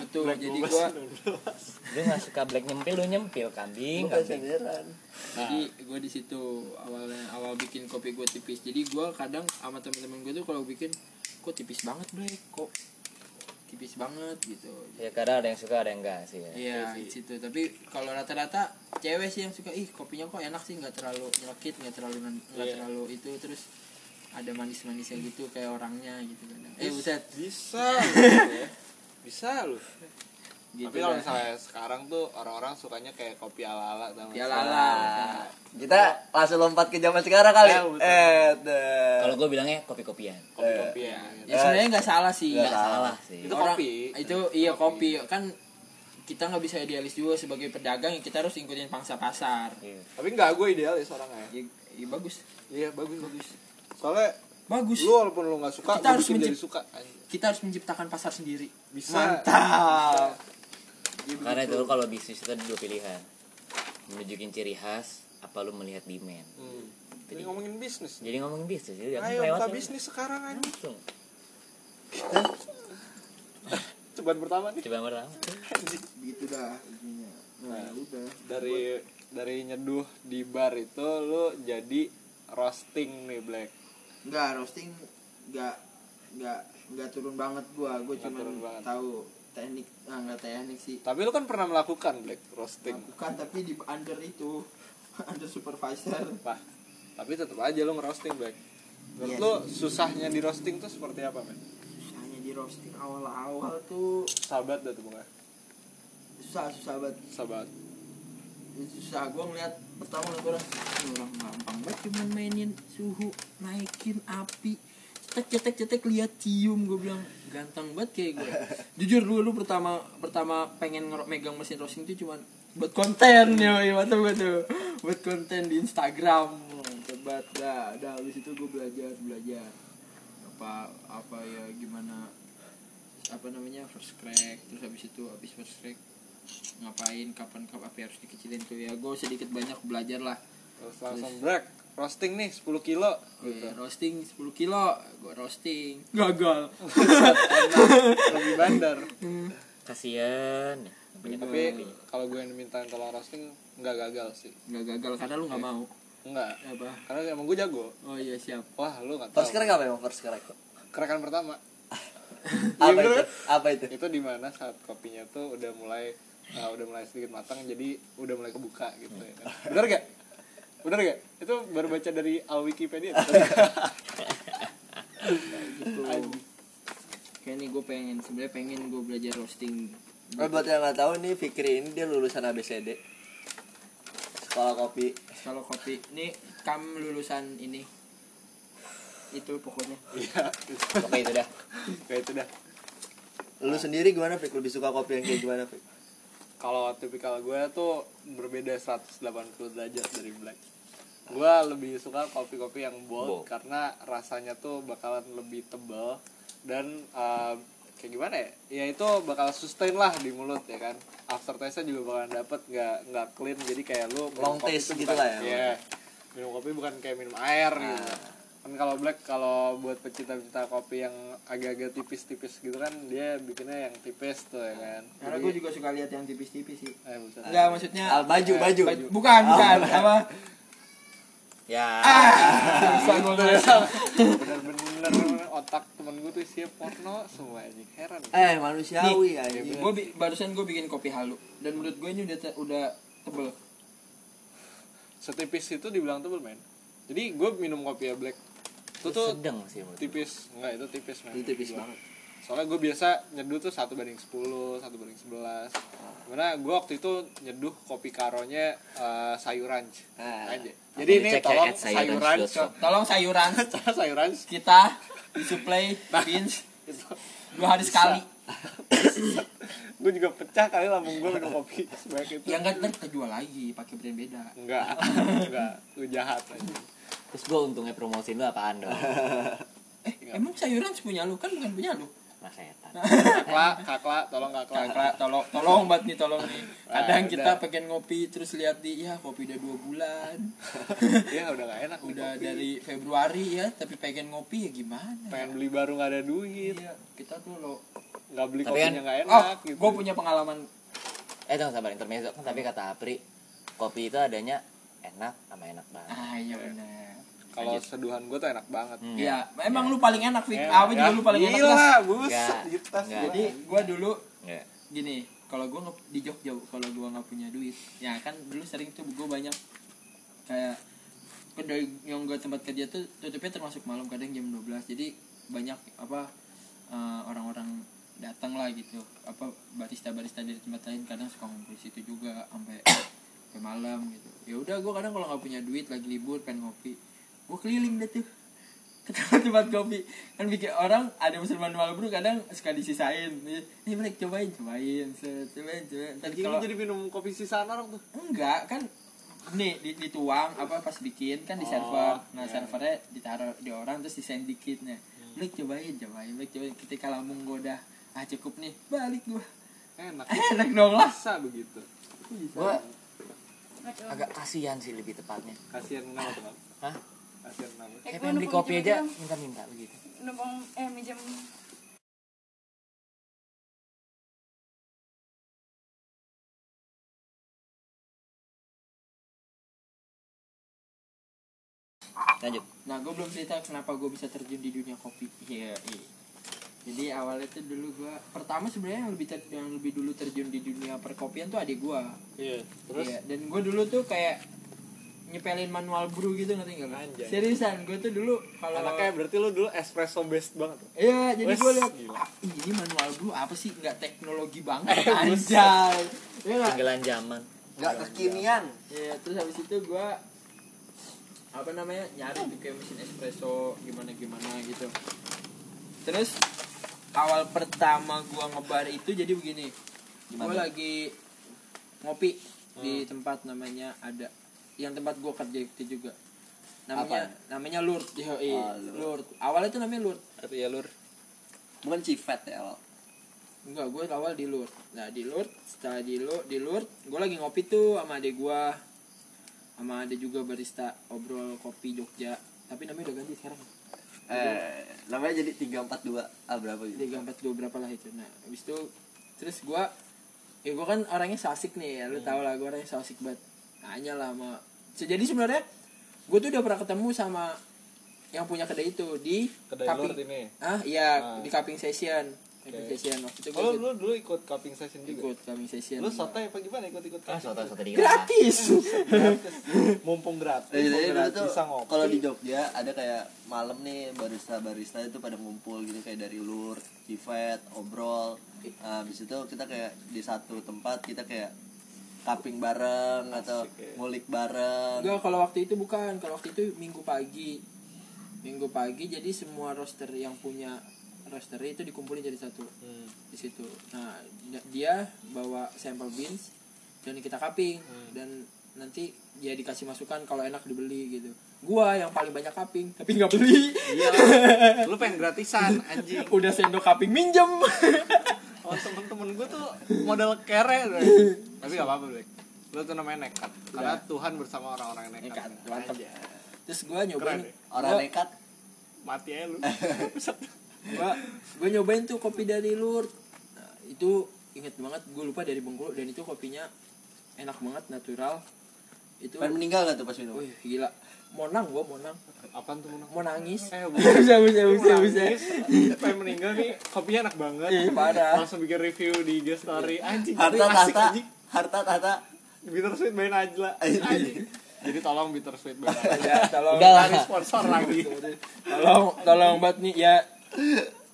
betul jadi gua Lu gak suka black nyempil, lu nyempil kambing, bukan kambing. sendiran jadi gue di situ awalnya awal bikin kopi gue tipis jadi gue kadang sama temen-temen gue tuh kalau bikin kok tipis banget black kok tipis banget gitu Ya kadang ada yang suka, ada yang enggak sih ya. iya di situ tapi kalau rata-rata cewek sih yang suka ih kopinya kok enak sih nggak terlalu nyelekit nggak terlalu nggak Iya. terlalu itu terus ada manis-manisnya gitu kayak orangnya gitu kadang eh buset Bisa. lu, ya. Bisa lu. Gitu Tapi kalau misalnya sekarang tuh orang-orang sukanya kayak kopi ala-ala tau nggak ya sih? lala kita langsung lompat ke zaman sekarang kali Ya, eh. Kalau gue bilangnya kopi-kopian. Kopi-kopi ya, ya. ya sebenarnya nggak salah sih Enggak salah sih. Itu Orang- kopi. itu iya kopi kan kita nggak bisa idealis juga sebagai pedagang kita harus ikutin pangsa pasar Iya. Tapi enggak gue idealis orangnya. ya, ya bagus Iya bagus bagus. Soalnya bagus lu walaupun lu nggak suka, Kita harus bikin mencipt- jadi suka. kita harus menciptakan pasar sendiri Bisa. mantap Karena itu kalau bisnis itu ada dua pilihan. Menunjukin ciri khas, apa lu melihat demand. Hmm. Ini ngomongin bisnis. Jadi ngomongin bisnis, jadi Ayo lewat buka bisnis sekarang aja. langsung. Cobaan pertama nih. Coba yang pertama. gitu dah intinya nah udah Dari dari nyeduh di bar itu lu jadi roasting nih Black. nggak roasting nggak nggak nggak turun banget gua gua cuma turun banget. tahu teknik ah nggak teknik sih Tapi lu kan pernah melakukan Black roasting. lakukan tapi di under itu under supervisor Wah, tapi tetap aja lu ngerosting Black. Menurut Iya lu susahnya di roasting tuh seperti apa, men? susahnya di roasting awal-awal tuh Sahabat dah tuh bukan? susah susah banget Susah banget. susah gue ngeliat pertama orang "Ini orang gampang banget cuman mainin suhu naikin api cetek cetek cetek lihat cium gue bilang. Ganteng banget kayak gue jujur dulu pertama pertama pengen ngerok megang mesin roasting itu cuman buat konten ya mantap gue tuh. Buat konten di Instagram. Cebat dah dah habis itu gue belajar belajar. Apa apa ya gimana apa namanya first crack. Terus habis itu habis first crack ngapain kapan kapan apa harus dikecilin tuh. Ya gue sedikit banyak belajar lah. Terus langsung break. Roasting nih 10 kilo. Gue roasting 10 kilo gue roasting gagal Lebih bandar. Kasian. Punya Tapi kalau gue yang dimintain tolong roasting nggak gagal sih. nggak gagal karena lu nggak mau Enggak. apa Karena emang gue jago. oh iya siap Wah, lu nggak first tahu. crack apa emang first crack Kerekan pertama. apa itu apa itu itu di mana saat kopinya tuh udah mulai uh, udah mulai sedikit matang jadi udah mulai kebuka gitu ya kan. Bener gak? Bener gak? Itu baru baca dari Al Wikipedia. gitu kayak nih gue pengen sebenarnya pengen gue belajar roasting Oh, buat yang nggak tahu nih Fikri ini dia lulusan ABCD sekolah kopi kalau kopi ini kam lulusan ini itu pokoknya Iya. Oke itu dah. Kayak itu dah. lu sendiri gimana Fik lebih suka kopi yang kayak gimana Fik Kalau tipikal gue tuh berbeda 180 derajat dari Black. Gue lebih suka kopi-kopi yang bold, Bold. karena rasanya tuh bakalan lebih tebal dan uh, kayak gimana ya? Ya itu bakal sustain lah di mulut ya kan. Aftertaste-nya juga bakalan dapet nggak nggak clean jadi kayak lu Long taste gitu lah ya. Iya. minum kopi bukan kayak minum air gitu kan kalau black kalau buat pecinta-pecinta kopi yang agak-agak tipis-tipis gitu kan dia bikinnya yang tipis tuh ya kan? Karena gue juga suka lihat yang tipis-tipis sih. eh bukan Enggak maksudnya Al baju baju. baju- bukan bukan apa? Ya. Bisa gue bener-bener otak temen gue tuh isinya porno semua anjing. Heran. Eh manusiawi anjing. gue barusan gue bikin kopi halu. Dan menurut gue ini udah te- udah tebel. Setipis itu dibilang tebel men. Jadi gue minum kopi ya black itu tuh sedang sih tipis. Enggak itu tipis men. Itu tipis banget. soalnya gue biasa nyeduh tuh satu banding 10 satu banding 11 karena gue waktu itu nyeduh kopi karonya eh, sayuran Ah. aja jadi ini ya, tolong sayuran tolong sayuran. Sayuran kita disuplai beans dua hari sekali. Gue juga pecah kali lambung gue minum kopi sebanyak itu. Yang enggak ntar kita jual lagi pakai brand beda. Enggak enggak. Lu jahat aja terus gue untungnya promosiin lu apaan dong? Eh emang sayuran punya lu? Kan bukan punya lu. Nah setan. Kakla kakla tolong kakla Kakak, tolong tolong banget nih tolong nih. Kadang kita udah. pengen ngopi terus lihat di ya kopi udah dua bulan. Ya udah gak enak udah kopi. dari Februari ya tapi pengen ngopi ya gimana? Pengen beli baru nggak ada duit. Iya kita tuh lo nggak beli Tapi kopinya kan- nggak oh enak gitu. gue punya pengalaman. Eh jangan sabar intermezzo kan tapi kata Apri kopi itu adanya enak sama enak banget. Ah iya benar kalau seduhan gue tuh enak banget Hmm. Iya, emang lu paling enak. Enak, Apa juga ya. lu paling enak. Gila, buset gitu tas. Jadi gua dulu Nggak. gini, kalau gua nge- di Jogja kalau gua nggak punya duit, ya kan dulu sering tuh gua banyak kayak kedai yang gua tempat kerja tuh tutupnya termasuk malam kadang jam 12 jadi banyak apa eh, orang-orang datang lah gitu apa barista barista dari tempat lain kadang suka ngumpul di situ juga sampai sampai malam gitu ya udah gua kadang kalau nggak punya duit lagi libur pengen ngopi gua keliling deh tuh. Ke tempat kopi. Kan bikin orang ada pesan manual brew kadang suka disisain. Nih mereka cobain cobain set, cobain cobain. Lu kalau jadi minum kopi sisaan orang tuh? Enggak kan nih di- dituang apa pas bikin kan di Oh, server nah iya. servernya ditaruh di orang terus disain dikitnya Blake cobain cobain Blake cobain. Ketika lambung udah ah cukup nih balik gua. Enak. Enak dong lah. Bisa begitu. Gue agak kasihan sih lebih tepatnya. Kasihan kenapa tuh Bang? hah Eh, kayak gua pengen beli kopi aja minta-minta begitu numpang eh minjem lanjut Nah, gue belum cerita kenapa gue bisa terjun di dunia kopi. Iya, iya. Jadi awalnya tuh dulu gue pertama sebenarnya yang lebih ter- yang lebih dulu terjun di dunia perkopian tuh adik gue. iya terus Iya, dan gue dulu tuh kayak nyepelin manual brew gitu ngerti nggak? Anjay. Seriusan, gue tuh dulu kalau anaknya berarti lu dulu espresso based banget Iya, jadi gue liat gila. ah, ini manual brew apa sih? Nggak teknologi banget, Eh, anjay. Nggak? tinggalan zaman Nggak kekinian. Iya, terus habis itu gua apa namanya nyari tuh kayak mesin espresso gimana gimana gitu. Terus awal pertama gua ngebar itu jadi begini. Gua Gimana? lagi ngopi di tempat namanya ada yang tempat gua kerja itu juga. Namanya namanya Lurt. Yoi, Oh. Lurt. Awalnya tuh namanya Lurt. Tapi ya lur Bukan cifet ya, Al. Enggak, gue awal di Lurt. Nah, di Lurt, setelah di Lurt, di Lurt, gue lagi ngopi tuh sama adek gue. Sama ada juga barista obrol kopi Jogja. Tapi namanya udah ganti sekarang. Eh, namanya jadi 342 ah berapa gitu? Tiga empat dua berapa lah itu. Nah, habis itu terus gue ya gue kan orangnya so asik nih ya, lu tau lah gue orangnya so asik banget. Nanya lah sama jadi sebenarnya gue tuh udah pernah ketemu sama yang punya kedai itu di kedai ini Ah, iya, Ah. di cupping session. Oke. session waktu itu gue oh lu dulu ikut cupping session juga ikut cupping session. lu sotoy apa gimana ikut ikut ah di gratis. mumpung gratis Jadi, jadi mumpung dulu gratis tuh bisa ngopi kalau di Jogja ada kayak malam nih barista-barista itu pada ngumpul gitu kayak dari Lur, Cifet, Obrol. Nah, habis itu kita kayak di satu tempat kita kayak cupping bareng atau Asik ya. ngulik bareng. Enggak, kalau waktu itu bukan. Kalau waktu itu minggu pagi. Minggu pagi jadi semua roster yang punya roster itu dikumpulin jadi satu Hmm. di situ. Nah, dia- bawa sampel beans dan kita cupping Hmm. dan nanti dia dikasih masukan kalau enak dibeli gitu. Gua yang paling banyak cupping tapi nggak beli. iya lu pengen gratisan anjing Udah sendok cupping minjem. oh temen-temen gue tuh model kere tapi gak apa-apa Black Lo tuh namanya nekat. Karena Tuhan bersama orang-orang yang nekat. Nekat, mantep. Anjay. terus gue nyobain Keren? Orang gua- nekat. Mati aja lu. gua gue nyobain tuh kopi dari lur nah, itu inget banget gue lupa dari Bengkulu dan itu kopinya enak banget natural itu Pengen meninggal gak tuh pas minum? wih gila mau nang gue mau nang Apaan tuh menang? mau nangis Eh, bisa bisa bisa bisa Pengen meninggal nih, kopinya enak banget. Iya, parah. Langsung bikin review di IG story. Anjing, Harta tahta, anjing. harta tahta. Bittersweet by Najla. Anjing. Jadi tolong Bittersweet by Najla. ya tolong lah. Cari sponsor lagi. tolong tolong banget nih ya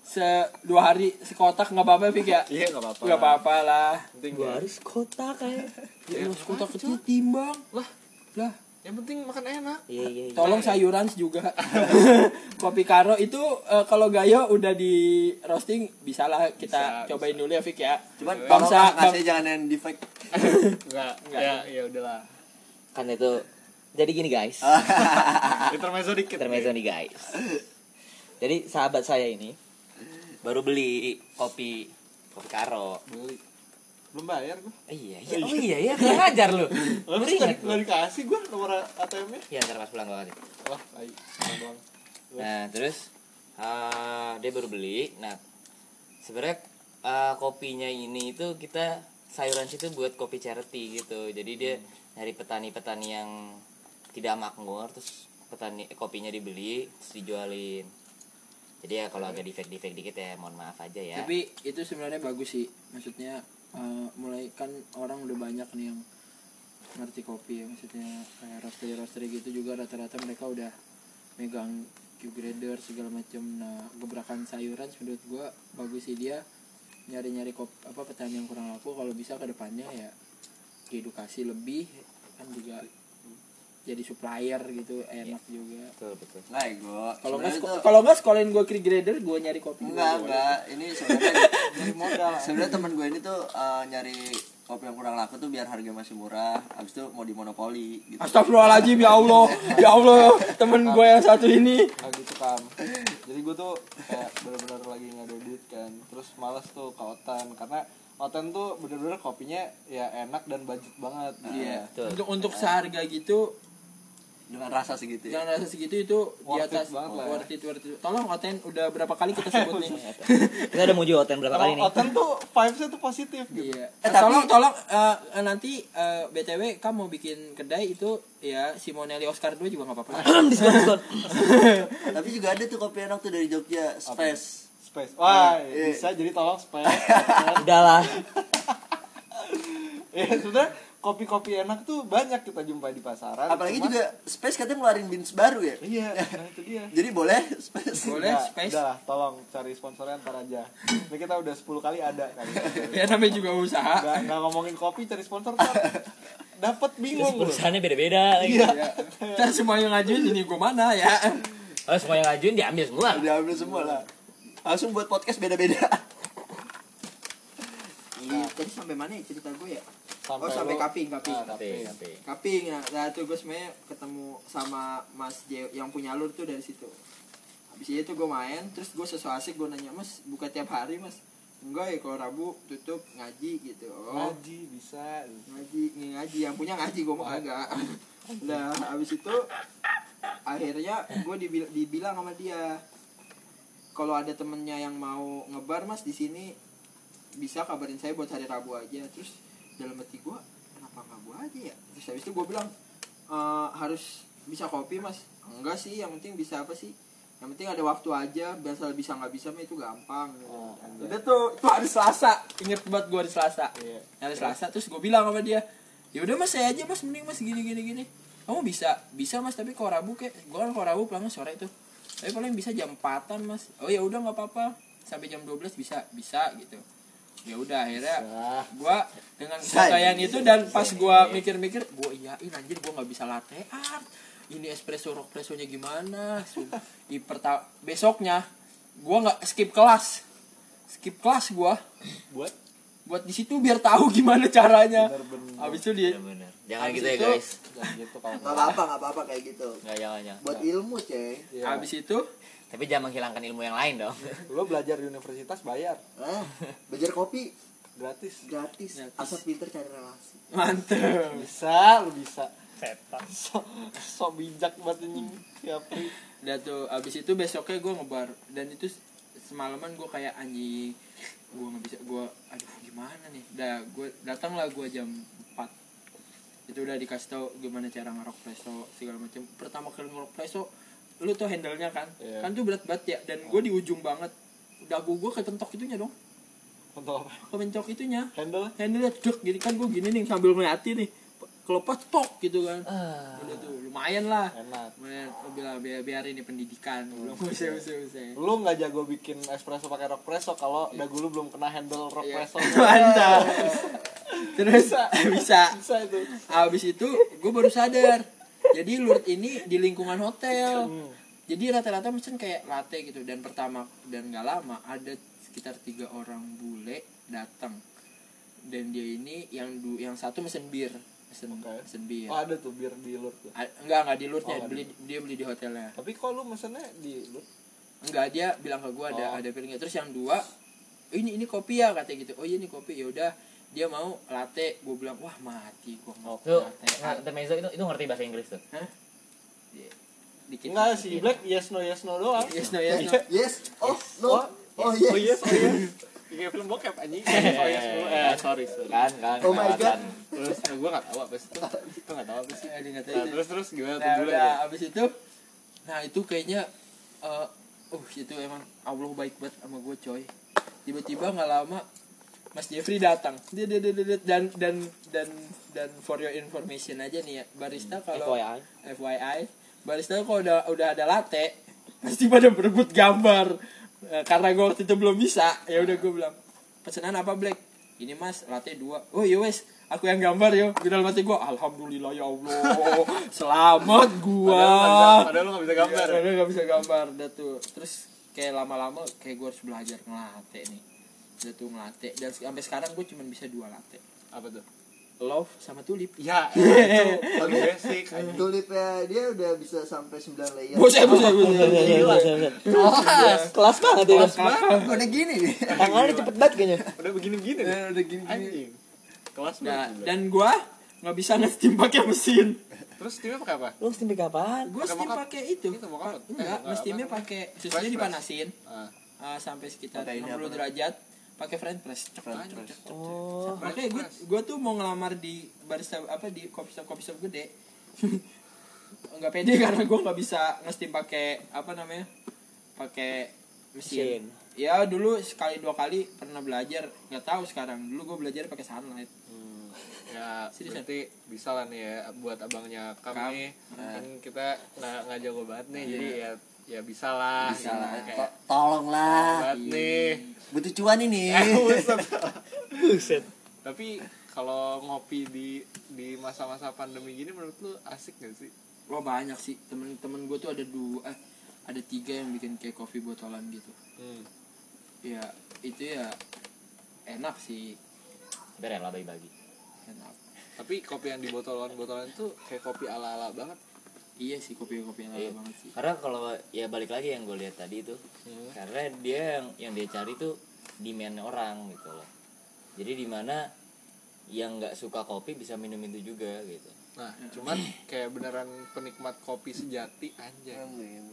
se dua hari sekotak nggak apa-apa Fik ya Iya, enggak apa-apa. nggak apa-apa lah Penting Gua ya. harus kota kayak. ya sekotak kecil timbang Lah, lah yang penting makan enak. Iya iya. iya. tolong sayuran juga kopi karo itu eh, kalau gayo udah di roasting bisa lah kita Bisa, cobain dulu ya Fik ya Cuman bangsa tolong kasih jangan yang defect. Enggak, Enggak. ya, ya udahlah. Kan itu jadi gini guys. Intermezzo dikit. Intermezzo nih guys. Jadi sahabat saya ini baru beli kopi kopi karo. Beli. Belum bayar gua. Eh, iya iya. Oh iya iya. Kurang ajar lu. Baru ingat enggak dikasih gua nomor ATM-nya. Iya ntar pas pulang gua kasih. Wah. Doang doang. Nah terus eh, dia baru beli. Nah sebenarnya eh, kopinya ini itu kita sayuran situ buat kopi charity gitu. Jadi dia dari petani-petani yang tidak makmur terus petani eh, kopinya dibeli terus dijualin. Jadi ya kalau agak defect-defect dikit ya mohon maaf aja ya. tapi itu sebenarnya bagus sih maksudnya eh, mulai kan orang udah banyak nih yang ngerti kopi ya maksudnya kayak roastery roastery gitu juga rata-rata mereka udah megang Q grader segala macam nah gebrakan sayuran menurut gua bagus sih. Dia nyari-nyari kop apa petani yang kurang laku. Kalau bisa ke depannya ya diedukasi lebih kan juga jadi supplier gitu enak juga betul betul. Lah ego. kalau nggak itu- kalau nggak sekolahin gue Q grader gue nyari kopi Enggak, boleh. enggak. Ini sebenarnya modal. sebenarnya teman gue ini tuh eh, nyari kopi yang kurang laku tuh biar harga masih murah. Habis itu mau dimonopoli gitu. Astagfirullahaladzim ya Allah Ya Allah temen gue yang satu ini Nah gitu kan Jadi gue tuh kayak bener-bener lagi nggak ada duit kan Terus males tuh ke Otan Karena Otan tuh bener-bener kopinya ya enak dan budget banget gitu. Iya Betul. Untuk untuk seharga gitu Dengan rasa segitu ya. Jangan rasa segitu itu di it atas lah ya. worth it, worth it. Tolong Oten udah berapa kali kita sebut nih Kita udah muji hotel berapa kali nih? Otan tuh vibesnya tuh positif gitu Iya Eh, Eh, tapi- Tolong tolong eh, nanti eh, BTW kamu mau bikin kedai itu ya Simonelli Oscar 2 juga gak apa-apa diskon diskon. Tapi juga ada tuh kopi enak tuh dari Jogja, Space. Space Wah Iya. bisa jadi tolong space Udahlah. Ya sebenernya kopi-kopi enak tuh banyak kita jumpai di pasaran Apalagi Cuma- juga Space katanya ngeluarin beans baru ya. Iya nah itu dia Jadi boleh Space. Boleh Udah, space udah lah, tolong cari sponsornya ntar aja Ini kita udah 10 kali ada kali Ya namanya juga usaha Nggak, nggak ngomongin kopi cari sponsor ntar Dapat bingung perusahaannya beda-beda lagi. Iya ya. Ntar semua yang ngajuin ini gue mana ya Oh, semua yang ngajuin diambil semua. Diambil semua lah. Langsung buat podcast beda-beda. Iya, tadi sampai mana ya cerita gue ya? Oh, sampai lu- kaping, kaping. Ah, kaping. tapi. Kaping ya. Nah, tuh gue sebenarnya ketemu sama Mas J yang punya lur tuh dari situ. Habis itu gue main, terus gue sesuatu asik gue nanya, "Mas, buka tiap hari, Mas?" Enggak ya, kalau Rabu tutup ngaji gitu. Oh, Ngaji bisa ngaji nih ngaji yang punya ngaji gue mau kagak nah habis itu akhirnya gue dibil- dibilang sama dia kalau ada temennya yang mau ngebar mas di sini bisa kabarin saya buat hari Rabu aja terus dalam hati gue kenapa nggak gue aja ya? Terus habis itu gue bilang "Eh, harus bisa kopi mas. Enggak sih yang penting bisa apa sih? Yang penting ada waktu aja biasa bisa nggak bisa mah itu gampang. Oh, Udah tuh, itu hari Selasa. Ingat banget gue hari Selasa. Iya. Hari Selasa, terus gue bilang sama dia ya udah mas saya aja mas, mending mas gini gini gini. Kamu bisa, bisa mas tapi kalau Rabu kayak Gue kan kalau Rabu pulangnya sore tuh. Tapi paling bisa jam 4 mas. Oh ya udah nggak apa-apa. Sampai jam 12 bisa, bisa gitu ya udah akhirnya gua dengan kekayaan itu dan pas gua mikir-mikir gua iyain anjir gua nggak bisa latte art. Ini espresso rock espressonya gimana? Di perta besoknya gua nggak skip kelas. Skip kelas gua. Buat? Buat di situ biar tahu gimana caranya. Bener-bener. habis itu dia. Jangan gitu ya guys. Jangan gitu nggak apa nggak apa-apa kayak gitu. Nggak jangan jangan. buat ilmu ceng. Iya. habis itu Tapi jangan menghilangkan ilmu yang lain dong. Lo belajar di universitas bayar. Ah belajar kopi? Gratis. Gratis. Gratis. asal pinter cari relasi. Mantep. Bisa lu bisa. Setan. So, so bijak banget anjing si Apri. Udah tuh abis itu besoknya gue ngebar. Dan itu semalaman gue kayak anjing gue nggak bisa gue aduh gimana nih? Udah gue datang lah gue jam 4 itu udah dikasih tau gimana cara ngerok preso segala macam pertama kali ngerok preso lu tuh handle nya kan. Iya. kan tuh berat banget ya dan gue di ujung banget. Dagu gue ketentok itunya dong. Untuk apa? Kemencok itunya. Handle? Handle dek gini kan gue gini nih sambil ngeliatin nih. Kelepas tok gitu kan. Ah. udah tuh lumayan lah. Enak. Lumayan oh, bilang biar, biar ini pendidikan. Belum bisa bisa bisa lu nggak jago bikin espresso pakai rock presso kalau dagu lu belum kena handle rock Iya. presso mantap. Terus? Bisa. Bisa. Itu. Abis itu gue baru sadar jadi lurt ini di lingkungan hotel. Hmm. jadi rata-rata mesen kayak latte gitu. Dan pertama dan gak lama ada sekitar tiga orang bule datang. Dan dia ini yang du, yang satu mesen bir. Mesen Oke. mesen bir. Oh ada tuh biar di lur tuh? A- enggak enggak di lurtnya Oh, beli dia beli di hotelnya. Tapi kok lu mesennya di lur? Enggak dia bilang ke gue ada Oh. ada piringnya. Terus yang dua "Oh, ini ini kopi ya katanya gitu. Oh iya ini kopi. Ya udah dia mau latte gue bilang wah mati gue mau Tuh, latte. nggak, intermezzo itu itu ngerti bahasa Inggris tuh. Hah? Iya. dikit enggak si black yes no yes no doang. Yes no yes no. Yes oh no. Oh, oh yes. oh yes oh yes. Kayak film bokep anjing. Oh yes dulu eh sorry sorry. Kan, kan. Oh my God. terus nah, gue gak tahu apa sih itu itu gak tahu apa sih. Eh, tahu nah, terus terus gimana tuh nah dulu udah abis itu nah itu kayaknya eh uh itu emang Allah baik banget sama gue coy. Tiba-tiba nggak lama Mas Jeffrey datang. Dia, dia, dia, dia, dia, dan dan dan dan for your information aja nih ya. Barista kalau FYI. FYI barista kalau udah udah ada latte pasti pada berebut gambar. Eh, karena gue waktu itu belum bisa ya udah gue bilang pesanan apa Black? Ini mas latte dua. Oh iya wes aku yang gambar yo. Bilang mati gue alhamdulillah ya allah selamat gua. Padahal, padahal lu gak bisa gambar. Padahal nggak bisa gambar dah tuh. Terus kayak lama-lama kayak gue harus belajar ngelate nih udah tuh ngelate dan sampai sekarang gue cuma bisa dua latte. Apa tuh? Love sama tulip. Ya itu basic anjing. tulipnya dia udah bisa sampai 9 layer. Buset, buset, buset. Kelas, kelas banget ya. udah gini nih. Tangannya cepet banget kayaknya. udah begini begini udah gini gini anjing. Kelas Nah, banget dan gua nggak bisa nge-steam pakai mesin. terus timnya pakai apa? Lu steam kapan? Gua Pakai steam pakai itu. Eh, Enggak, nge-steamnya apa? pakai susunya dipanasin. Ah. ah, sampai sekitar Pakai ini 60 apa? derajat pakai French press. French press. Oh. Makanya gue gue tuh mau ngelamar di barista apa di coffee shop coffee shop gede. Enggak pede karena gue nggak bisa nge-steam pakai apa namanya? Pakai mesin. Mesin. Ya dulu sekali dua kali pernah belajar, nggak tahu sekarang. Dulu gue belajar pakai sunlight. Hmm, ya Seriusan? berarti bisa lah nih ya buat abangnya Kam. kami kan kita nggak nggak jago banget nih jadi ya ya bisa lah bisa lah kayak To- tolonglah. Banget nih. Butuh cuan ini. Eh, buset. Tapi kalau ngopi di di masa-masa pandemi gini menurut lu asik gak sih? Wah banyak sih. Temen-temen gue tuh ada dua eh, ada tiga yang bikin kayak kopi botolan gitu. Hmm. ya itu ya enak sih. Biar rela bagi-bagi. enak. Tapi kopi yang di botolan-botolan itu kayak kopi ala-ala banget iya sih kopi-kopi yang Iya. banget sih Karena kalau ya balik lagi yang gue lihat tadi itu, Hmm. karena dia yang yang dia cari tuh demand orang gitu loh. Jadi di mana yang nggak suka kopi bisa minum itu juga gitu. Nah cuman kayak beneran penikmat kopi sejati anjay.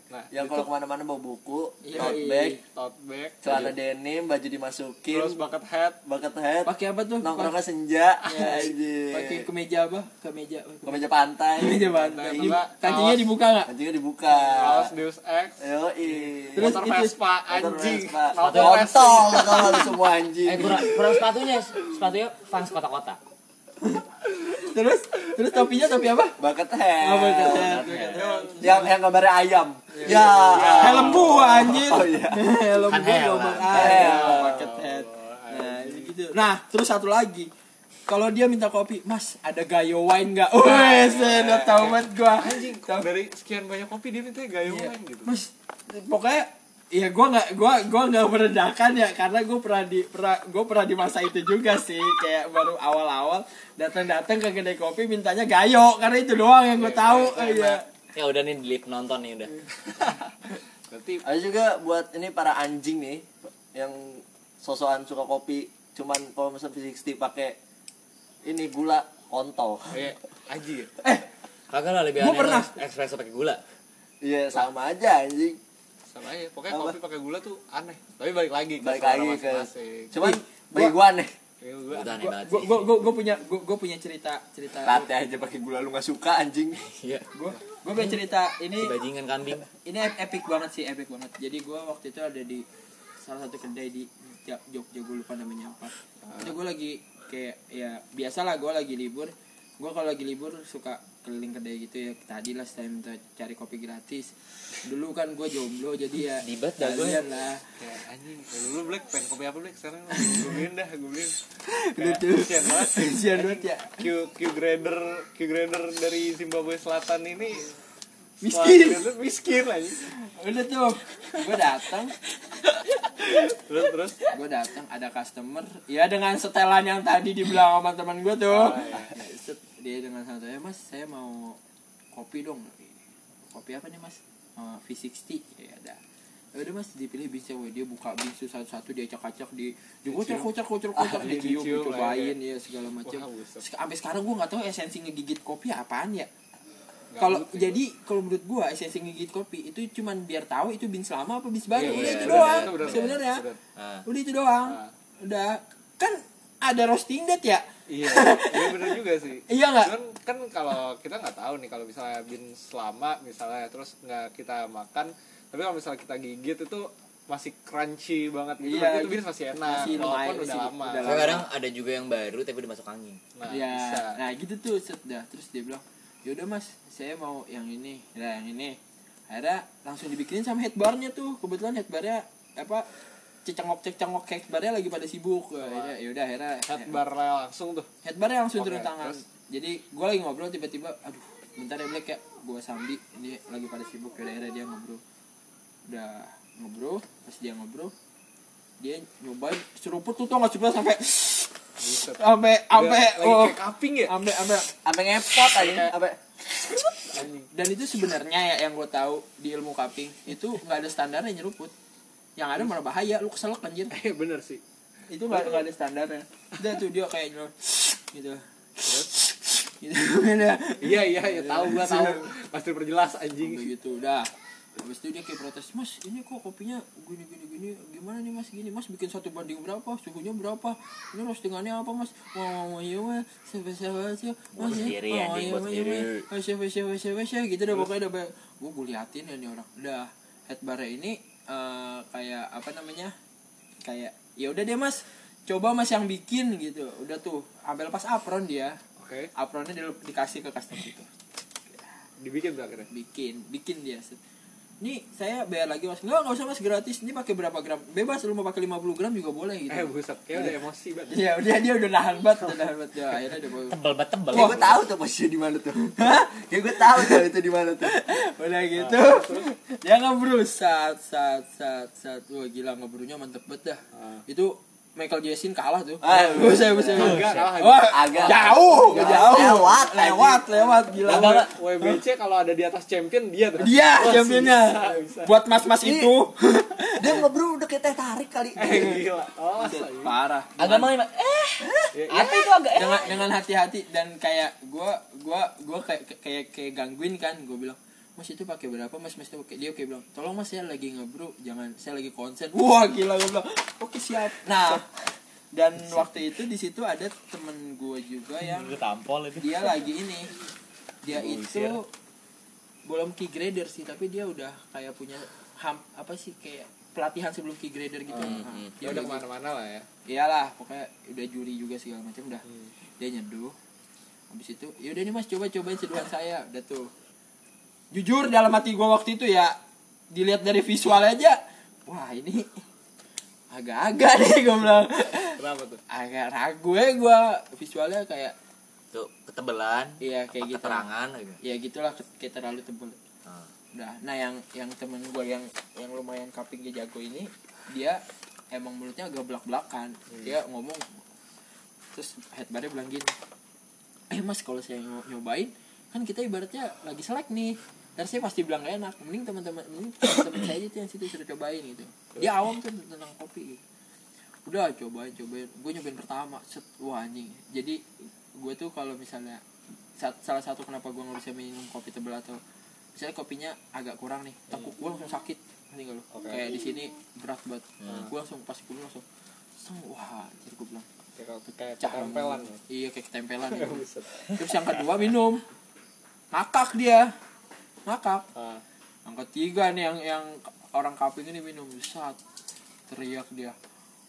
Nah yang kalau ke mana-mana bawa buku Iya, tote iya. bag tote bag. celana denim baju dimasukin terus bucket hat. bucket hat pakai apa tuh? nongkrongnya senja Ya, aja pakai kemeja apa? Kemeja kemeja pantai. Kemeja Di- enggak, kancingnya kaos. dibuka nggak? Anjingnya dibuka. Kaos Deus Ex. Yo Terus motor itu- Vespa anjing. Motor kontol racing kalau semua anjing Eh kurang, kurang sepatunya, sepatunya fans kota-kota. terus terus topinya topi apa bucket hat Oh, bucket hat, bucket bucket hat. hat. yang yang gambarnya ayam ya helm gua anjir Oh, iya. helm Kan gua Helm. ayam bucket hat nah ini gitu nah terus satu lagi kalau dia minta kopi, Mas, ada gayo wine nggak? Wes, udah tahu banget gua. anjing dari sekian banyak kopi dia minta gaya Iya. wine gitu Mas, pokoknya ya gua nggak gua gua nggak merendahkan ya karena gua pernah di pernah gua pernah di masa itu juga sih kayak baru awal-awal datang-datang ke kedai kopi mintanya gayo karena itu doang yang gua tahu iya Ya udah nih di live nonton nih udah. berarti ada juga buat ini para anjing nih yang sosokan suka kopi cuman pommes 360 pakai ini gula kontol Kayak aji ya. Kagak lah lebih Gua aneh pernah. lah, espresso pakai gula. iya sama aja anjing Sama aja. Pokoknya Apa? kopi pakai gula tuh aneh. Tapi balik lagi ke balik lagi ke cuman bagi gua aneh gua gue gue gue punya gue gue punya cerita cerita latte aja pakai gula lu nggak suka anjing Iya. gue gue punya cerita ini bajingan kambing. ini ep- epic banget sih epic banget jadi gue waktu itu ada di salah satu kedai di Ja- Jogja gue lupa namanya apa itu gue lagi kayak ya biasalah gue lagi libur gue kalau lagi libur suka keliling kedai gitu ya. Tadi lah saya minta cari kopi gratis. Dulu kan gue jomblo jadi ya Ribet dah kalian lah. Kayak anjing. Dulu Black pengen kopi apa Black? Sekarang gue beliin dah, gue beliin. tuh. kasihan banget. banget ya. Q Q grader Q grader dari Zimbabwe Selatan ini. Miskin. Wah, miskin aja. udah tuh. Gue datang Terus terus? Gue datang ada customer. Ya dengan setelan yang tadi dibilang sama teman gue tuh. Ya, set, dia dengan santai mas saya mau kopi dong. Kopi apa nih mas? Eh, V60 ya ada ya udah mas dipilih bisa weh dia buka bisu satu-satu dia acak-acak di dia kocok kocok kocok kocok Ah, dia cium cobain ya segala macam sampai sekarang gue nggak tahu esensi ngegigit kopi apaan ya. Kalau jadi kalau menurut gua esensi ngegigit kopi itu cuman biar tahu itu bin selama apa bis baru. Iya, udah iya, itu bener, doang sebenarnya. Ah. udah itu doang. Ah. udah. Kan ada roasting date ya Iya, iya bener juga sih. iya nggak Cuman kan kalau kita nggak tahu nih kalau misalnya bin selama misalnya terus nggak kita makan, tapi kalau misalnya kita gigit itu masih crunchy banget gitu, Iya, berarti itu bin masih enak, masih lumayan walaupun udah sih, lama. udah kadang ada juga yang baru tapi udah masuk angin. Nah, ya bisa. nah gitu tuh set dah terus dia bilang yaudah mas saya mau yang ini nah yang ini akhirnya langsung dibikinin sama headbarnya tuh kebetulan headbarnya apa cecengok cecengok headbarnya lagi pada sibuk. Akhirnya yaudah akhirnya Head bar langsung tuh. headbarnya langsung turun tangan. terus? jadi gue lagi ngobrol tiba-tiba aduh bentar ya Black ya gue sambi ini lagi pada sibuk ya akhirnya dia ngobrol. Udah ngobrol pas dia ngobrol dia nyobain seruput tuh tau nggak seruput sampai sampai sampai oh kayak kaping ya. sampai sampai sampai ngepot aja sampai dan itu sebenarnya ya yang gue tahu di ilmu cupping itu nggak ada standarnya nyeruput yang ada malah bahaya lu keselak anjir. Eh bener sih. itu nggak ada standarnya. Udah tuh dia kayak gitu. Gitu. Iya iya ya tahu gua tahu. Pasti perjelas anjing. Sampai gitu udah. Habis itu dia kayak protes mas ini kok kopinya gini gini gini gimana nih mas? Gini mas bikin satu banding berapa? Suhunya berapa? Ini roastingannya apa mas? Mau mau iya mas siapa siapa siapa? Mas ya oh anjing, iya mas sendiri. mas siapa siapa siapa siapa? Gitu dah pokoknya udah gue gue liatin ya nih orang. Udah headbar ini eh, kayak apa namanya kayak ya udah deh mas. Coba mas yang bikin gitu. Udah tuh sampai lepas apron dia. Oke, apronnya dia dikasih ke customer itu. Dibikin akhirnya. bikin bikin dia. Ini saya bayar lagi mas nggak nggak usah mas gratis ini pakai berapa gram bebas lu mau pakai 50 gram juga boleh gitu Eh buset, kayak udah emosi banget. Iya, dia dia udah nahan banget, udah nahan banget. Ya, akhirnya dia. Tebel banget tebel. kayak gue tahu tuh posisi di mana tuh kayak gue tahu tuh itu di mana tuh Udah gitu. Dia ngebrew saat saat saat saat wah gila ngebrunya mantep banget dah. Ah. Itu Michael Jackson kalah tuh. Ah, Buset, buset. Agak kalah. Wah, Agak. jauh, Agak. jauh. Lewat, lewat, lewat gila. Agak WBC kalau ada di atas champion dia tuh. Dia Wah, championnya. bisa, bisa. Buat mas-mas itu. dia ngobrol udah kayak teh tarik kali Eh gila. Oh. Parah. Agak main eh apa itu agak eh dengan dengan hati-hati dan kayak gua gua gua kayak kayak kayak gangguin kan gue bilang mas itu pakai berapa mas mas itu pakai dia kayak bilang tolong mas saya lagi ngebru jangan saya lagi konsen wah gila gue bilang oke siap nah dan waktu itu di situ ada temen gue juga yang Udah tampol itu. dia lagi ini dia Oh, itu sial. belum key grader sih tapi dia udah kayak punya ham apa sih kayak pelatihan sebelum key grader gitu Hmm, Nah, hmm. dia Ya udah udah ke mana-mana lah ya. iyalah pokoknya udah juri juga segala macam udah Hmm. dia nyeduh habis itu yaudah nih mas coba cobain seduhan saya udah tuh jujur dalam hati gua waktu itu ya dilihat dari visual aja wah ini agak-agak nih gue bilang Kenapa tuh? agak ragu ya gua visualnya kayak Tuh ketebelan. iya kayak gitu Keterangan gitu. ya gitulah kayak terlalu tebel Ah. udah nah yang yang temen gue yang yang lumayan kapingnya jago ini dia emang mulutnya agak belak belakan dia ngomong terus headbarnya bilang gini eh mas kalau saya nyo- nyobain kan kita ibaratnya lagi selek nih dan saya pasti bilang gak enak. Mending teman-teman mending teman-teman saya aja tuh yang situ sudah cobain gitu. Dia awam tuh tentang kopi gitu. Udah cobain cobain. Gue nyobain pertama. Set wah anjing. Jadi gue tuh kalau misalnya sat- salah satu kenapa gue nggak bisa minum kopi tebal atau misalnya kopinya agak kurang nih tekuk gue langsung sakit. Ngerti nggak lo kayak di sini berat banget. Gue langsung pas gue langsung wah anjir gue bilang. Kayak kayak Cah, tempelan iya kayak ketempelan. Gitu. terus yang kedua minum. Ngakak dia ngakak. Ah. yang ketiga nih yang yang orang kaping ini minum. Saat teriak dia.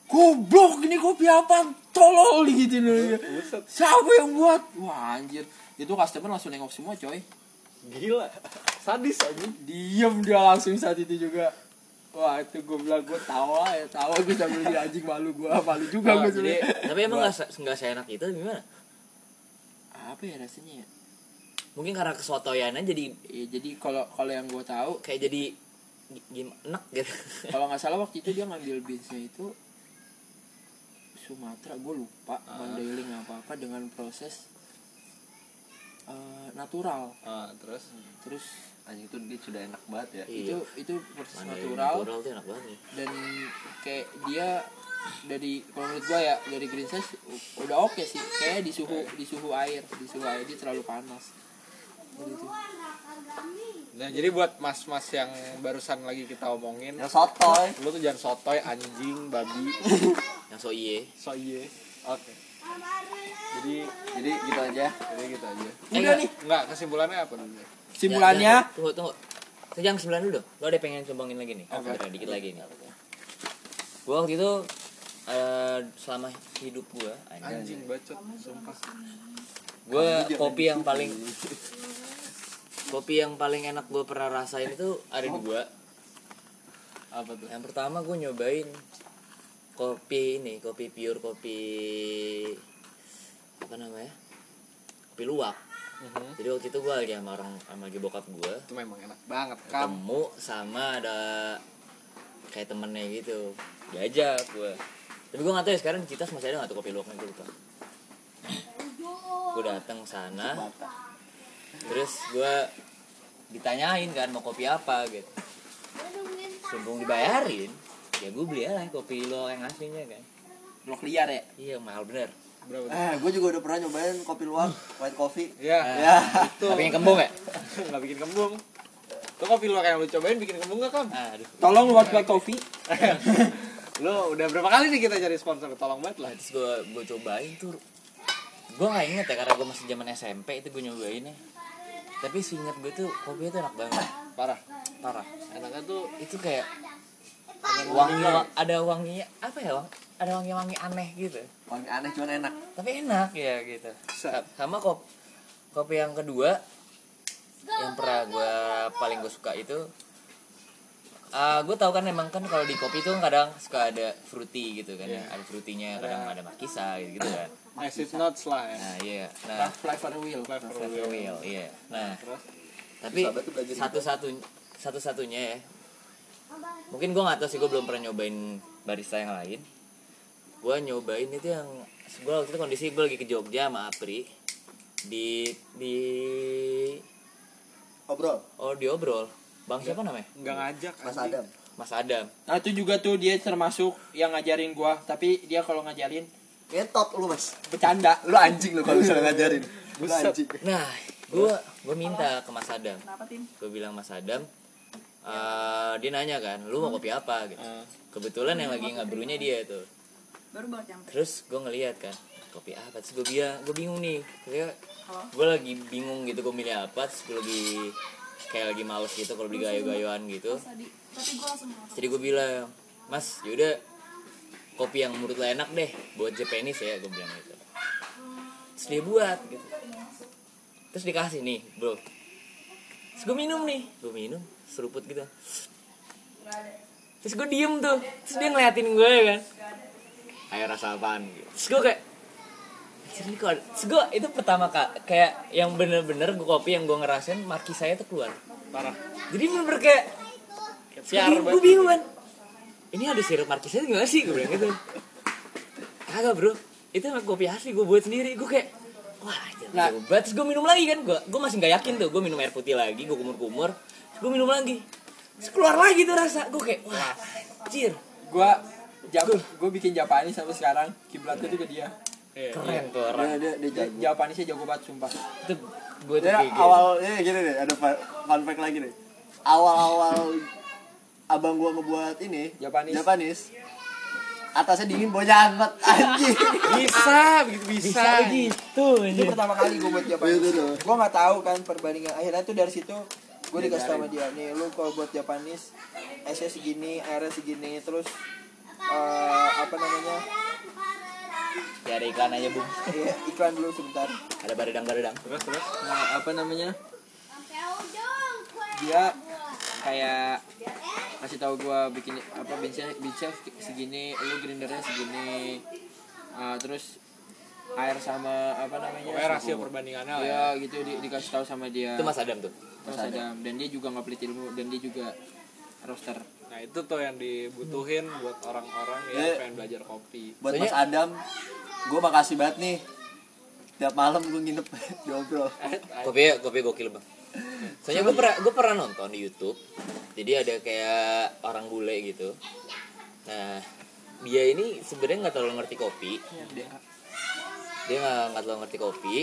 Goblok ini kopi apa tolol gitu dia. Siapa yang buat? Wah anjir. Itu customer langsung nengok semua coy. Gila. Sadis aja diem dia langsung saat itu juga. Wah itu gue bilang gue tawa ya. Tawa gue sambil di anjing malu gue malu juga Oh, gue jadi tapi emang nggak se- nggak seenak itu gimana? Apa ya rasanya ya mungkin karena kesotoyannya jadi ya jadi kalau kalau yang gue tahu kayak jadi gimana enak gitu. kalau nggak salah waktu itu dia ngambil beatsnya itu Sumatera gue lupa Mandailing apa apa dengan proses eh, natural. Ah, terus? Terus anjing itu dia sudah enak banget ya? Iya. itu itu proses Mandailing natural natural tuh enak banget ya. dan kayak dia dari kalau menurut gua ya dari green size udah oke sih. Kayak di suhu di suhu air di suhu air dia terlalu panas gitu. Nah jadi buat mas-mas yang barusan lagi kita omongin yang sotoy. lu tuh jangan sotoy anjing babi. Yang so iye. So iye. Oke. Jadi jadi gitu aja. Jadi gitu aja. Eh, udah enggak. nih. enggak kesimpulannya apa dulu simpulannya Ya, ya, tunggu tunggu. Sejam sembilan dulu. Lo ada pengen combongin lagi nih? Apa? Bentar, dikit lagi nih gua waktu itu eh, selama hidup gua anjing bacot sumpah gue kopi yang paling kopi yang paling enak gue pernah rasain itu ada dua. Apa tuh? Yang pertama gue nyobain kopi ini kopi pure kopi apa namanya? Kopi luwak. Mhm. jadi waktu itu gue lagi sama orang sama lagi bokap gue itu memang enak banget kam ketemu sama ada kayak temennya gitu. Diajak gue tapi gue nggak tahu ya sekarang Citas masih ada nggak tuh kopi luwaknya gue lupa gue datang sana. Terus gue ditanyain kan mau kopi apa? Gitu. Sebelum dibayarin ya gue beli aja kopi luwak yang aslinya kan. Blok liar ya? Iya mahal bener. Berapa tuh? Eh gue juga udah pernah nyobain kopi luwak white coffee. Ya ya itu. Tapi yang kembung ya? Nggak bikin kembung. Tuh kopi lu yang lu cobain bikin kembung gak kam aduh. Tolong buat black coffee. Lu udah berapa kali nih kita cari sponsor? Tolong banget lah. Terus gue gue cobain tuh gue nggak inget ya karena gue masih zaman SMP itu gue nyobainnya. Tapi seinget gue tuh kopi itu enak banget. Parah. Parah. Enaknya tuh itu kayak wangi ada wanginya apa ya wang? Ada wangi wangi aneh gitu. Wangi aneh cuman enak. Tapi enak ya gitu. Sa- sama kop kopi yang kedua yang pernah gue paling gue suka itu ah gue tahu kan emang kan kalau di kopi tuh kadang suka ada fruity gitu kan ya. Ada fruitynya kadang ada markisa gitu, gitu kan acid nuts lah ya. Nah iya. Nah. Flavor wheel flavor wheel. iya. Nah terus? tapi satu satu satu satunya ya. Mungkin gue nggak tahu sih gue belum pernah nyobain barista yang lain. Gue nyobain itu yang gue waktu itu kondisi gue lagi ke Jogja sama Apri. Di di obrol? Oh diobrol bang siapa namanya? Nggak ngajak mas anjing. Adam. Mas Adam. Nah itu juga tuh dia termasuk yang ngajarin gua. Tapi dia kalau ngajarin ngetot lu mas. Bercanda. Lu anjing lu kalau misalnya ngajarin. Lu anjing. Nah gue gue minta ke Mas Adam. Gue bilang Mas Adam eh, dia nanya kan lu mau kopi apa? Gitu. Ah. kebetulan yang lagi ngabrunya dia tuh. Baru banget nyampe terus gue ngeliat kan kopi apa? Terus gue bilang gue bingung nih. Gue lagi bingung gitu gue milih apa? Terus gue lagi kayak lagi males gitu kalau beli gayo-gayoan gitu. jadi gue bilang mas yaudah kopi yang menurut lo enak deh buat Japanese ya gue bilang gitu. Terus dia buat gitu. Terus dikasih nih bro. Terus gue minum nih gue minum seruput gitu. Terus gue diem tuh. Terus dia ngeliatin gue kan. Ayo rasa apaan gitu. Terus gue kayak "Anjir, ada-" terus gue itu pertama kak kayak yang bener-bener gue kopi yang gue ngerasain marki saya tuh keluar. Parah. Jadi bener-bener kayak Siar gue bingung kan ini ada sirup markisnya gimana sih? Gue bilang gitu. Kagak bro. Itu emang kopi asli gue buat sendiri. Gue kayak wah Nah. nah, terus gue minum lagi kan. Gue gue masih nggak yakin tuh. Gue minum air putih lagi gue kumur-kumur. Gue minum lagi. Terus keluar lagi tuh rasa. Gue kayak wah anjir. Gua Jap, gue bikin Japanese sampai sekarang. Kiblatnya tuh ke dia. Iya. keren tuh dia orang dia, dia Dia jago Japanesnya jago banget sumpah. itu gue tuh kayak awal ya gini deh ada fun fact lagi nih awal awal abang gua ngebuat ini Japanese. Japanese atasnya dingin bawahnya hangat anjing bisa begitu bisa, bisa gitu Itu pertama kali gue buat Japanese. tuh. Gue nggak tahu kan perbandingan. Akhirnya tuh dari situ gue dikasih tau sama dia nih lu kalau buat Japanese S-nya segini, airnya segini, terus eh, apa namanya ya ada iklan aja bung Iya, iklan dulu sebentar. ada baredang baredang terus terus Nah, apa namanya? Dia kayak kasih tahu gua bikin apa benchnya benchnya segini, lu grindernya segini. Ah, terus air sama apa namanya? pokoknya rasio perbandingannya lah ya Iya, gitu di, dikasih tahu sama dia. itu mas Adam tuh Mas Adam. Dan dia juga nggak pelit ilmu dan dia juga roaster. Nah itu tuh yang dibutuhin buat orang-orang Iya. yang pengen belajar kopi. Buat Soalnya- Mas Adam gua makasih banget nih. Tiap malam gua nginep di obrol kopi kopi gokil bang. Soalnya gue pernah gue pernah nonton di YouTube. Jadi ada kayak orang bule gitu. Nah dia ini sebenarnya nggak terlalu ngerti kopi. Dia nggak nggak terlalu ngerti kopi.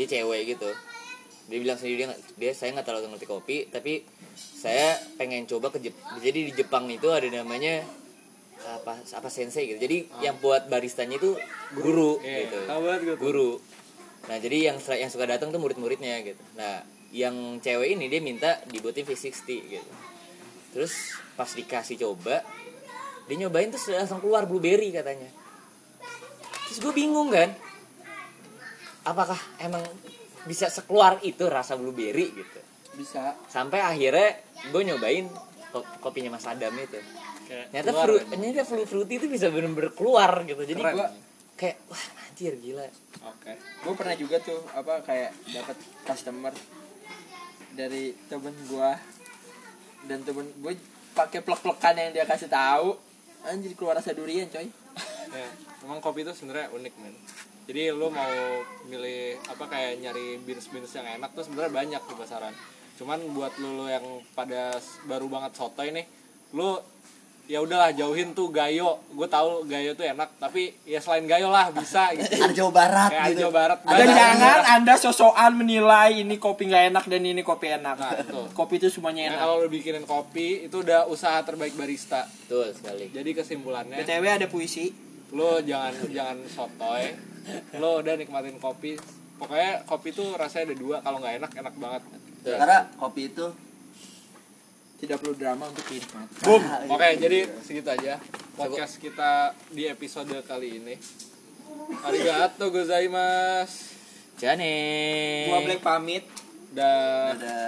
Dia cewek gitu dia bilang sendiri dia dia saya nggak terlalu ngerti kopi tapi saya pengen coba ke Jep- jadi di Jepang itu ada namanya apa apa sensei gitu. Jadi yang buat baristanya itu guru Iya, gitu tuh. guru. Nah jadi yang yang suka datang tuh murid-muridnya gitu. Nah yang cewek ini dia minta dibuatin V60 gitu. Terus pas dikasih coba dia nyobain terus langsung keluar blueberry katanya. Terus gue bingung kan apakah emang bisa sekeluar itu rasa blueberry gitu. Bisa. sampai akhirnya gue nyobain ko- kopinya Mas Adam itu. Kayak ternyata keluar fruit kan. ternyata fruit fruity itu bisa bener-bener keluar gitu. Jadi gue kayak wah anjir gila. Oke. Gue pernah juga tuh apa kayak dapat customer dari temen gua. Dan temen gue pakai plek-plekan yang dia kasih tahu. Anjir keluar rasa durian coy. Ya, emang kopi itu sebenarnya unik men jadi lu mau milih apa kayak nyari beans beans yang enak tuh sebenarnya banyak di pasaran. Cuman buat lu, lu yang pada baru banget soto ini lu ya udahlah jauhin tuh gayo. Gue tahu gayo tuh enak tapi ya selain gayo lah bisa gitu. Arjo Barat kayak gitu. Arjo Barat dan banyak. jangan anda sosokan menilai ini kopi nggak enak dan ini kopi enak. Nah, betul. kopi itu semuanya Nah, enak. kalau lu bikinin kopi itu udah usaha terbaik barista. Betul sekali. Jadi kesimpulannya btw ada puisi. lo jangan jangan sotoy lo udah nikmatin kopi. Pokoknya kopi tuh rasanya ada dua. Kalau nggak enak enak banget. Karena kopi itu tidak perlu drama untuk dinikmati boom. Oke jadi segitu aja podcast kita di episode kali ini. Arigato gozaimasu. Jane. Gua Black pamit. Dan ada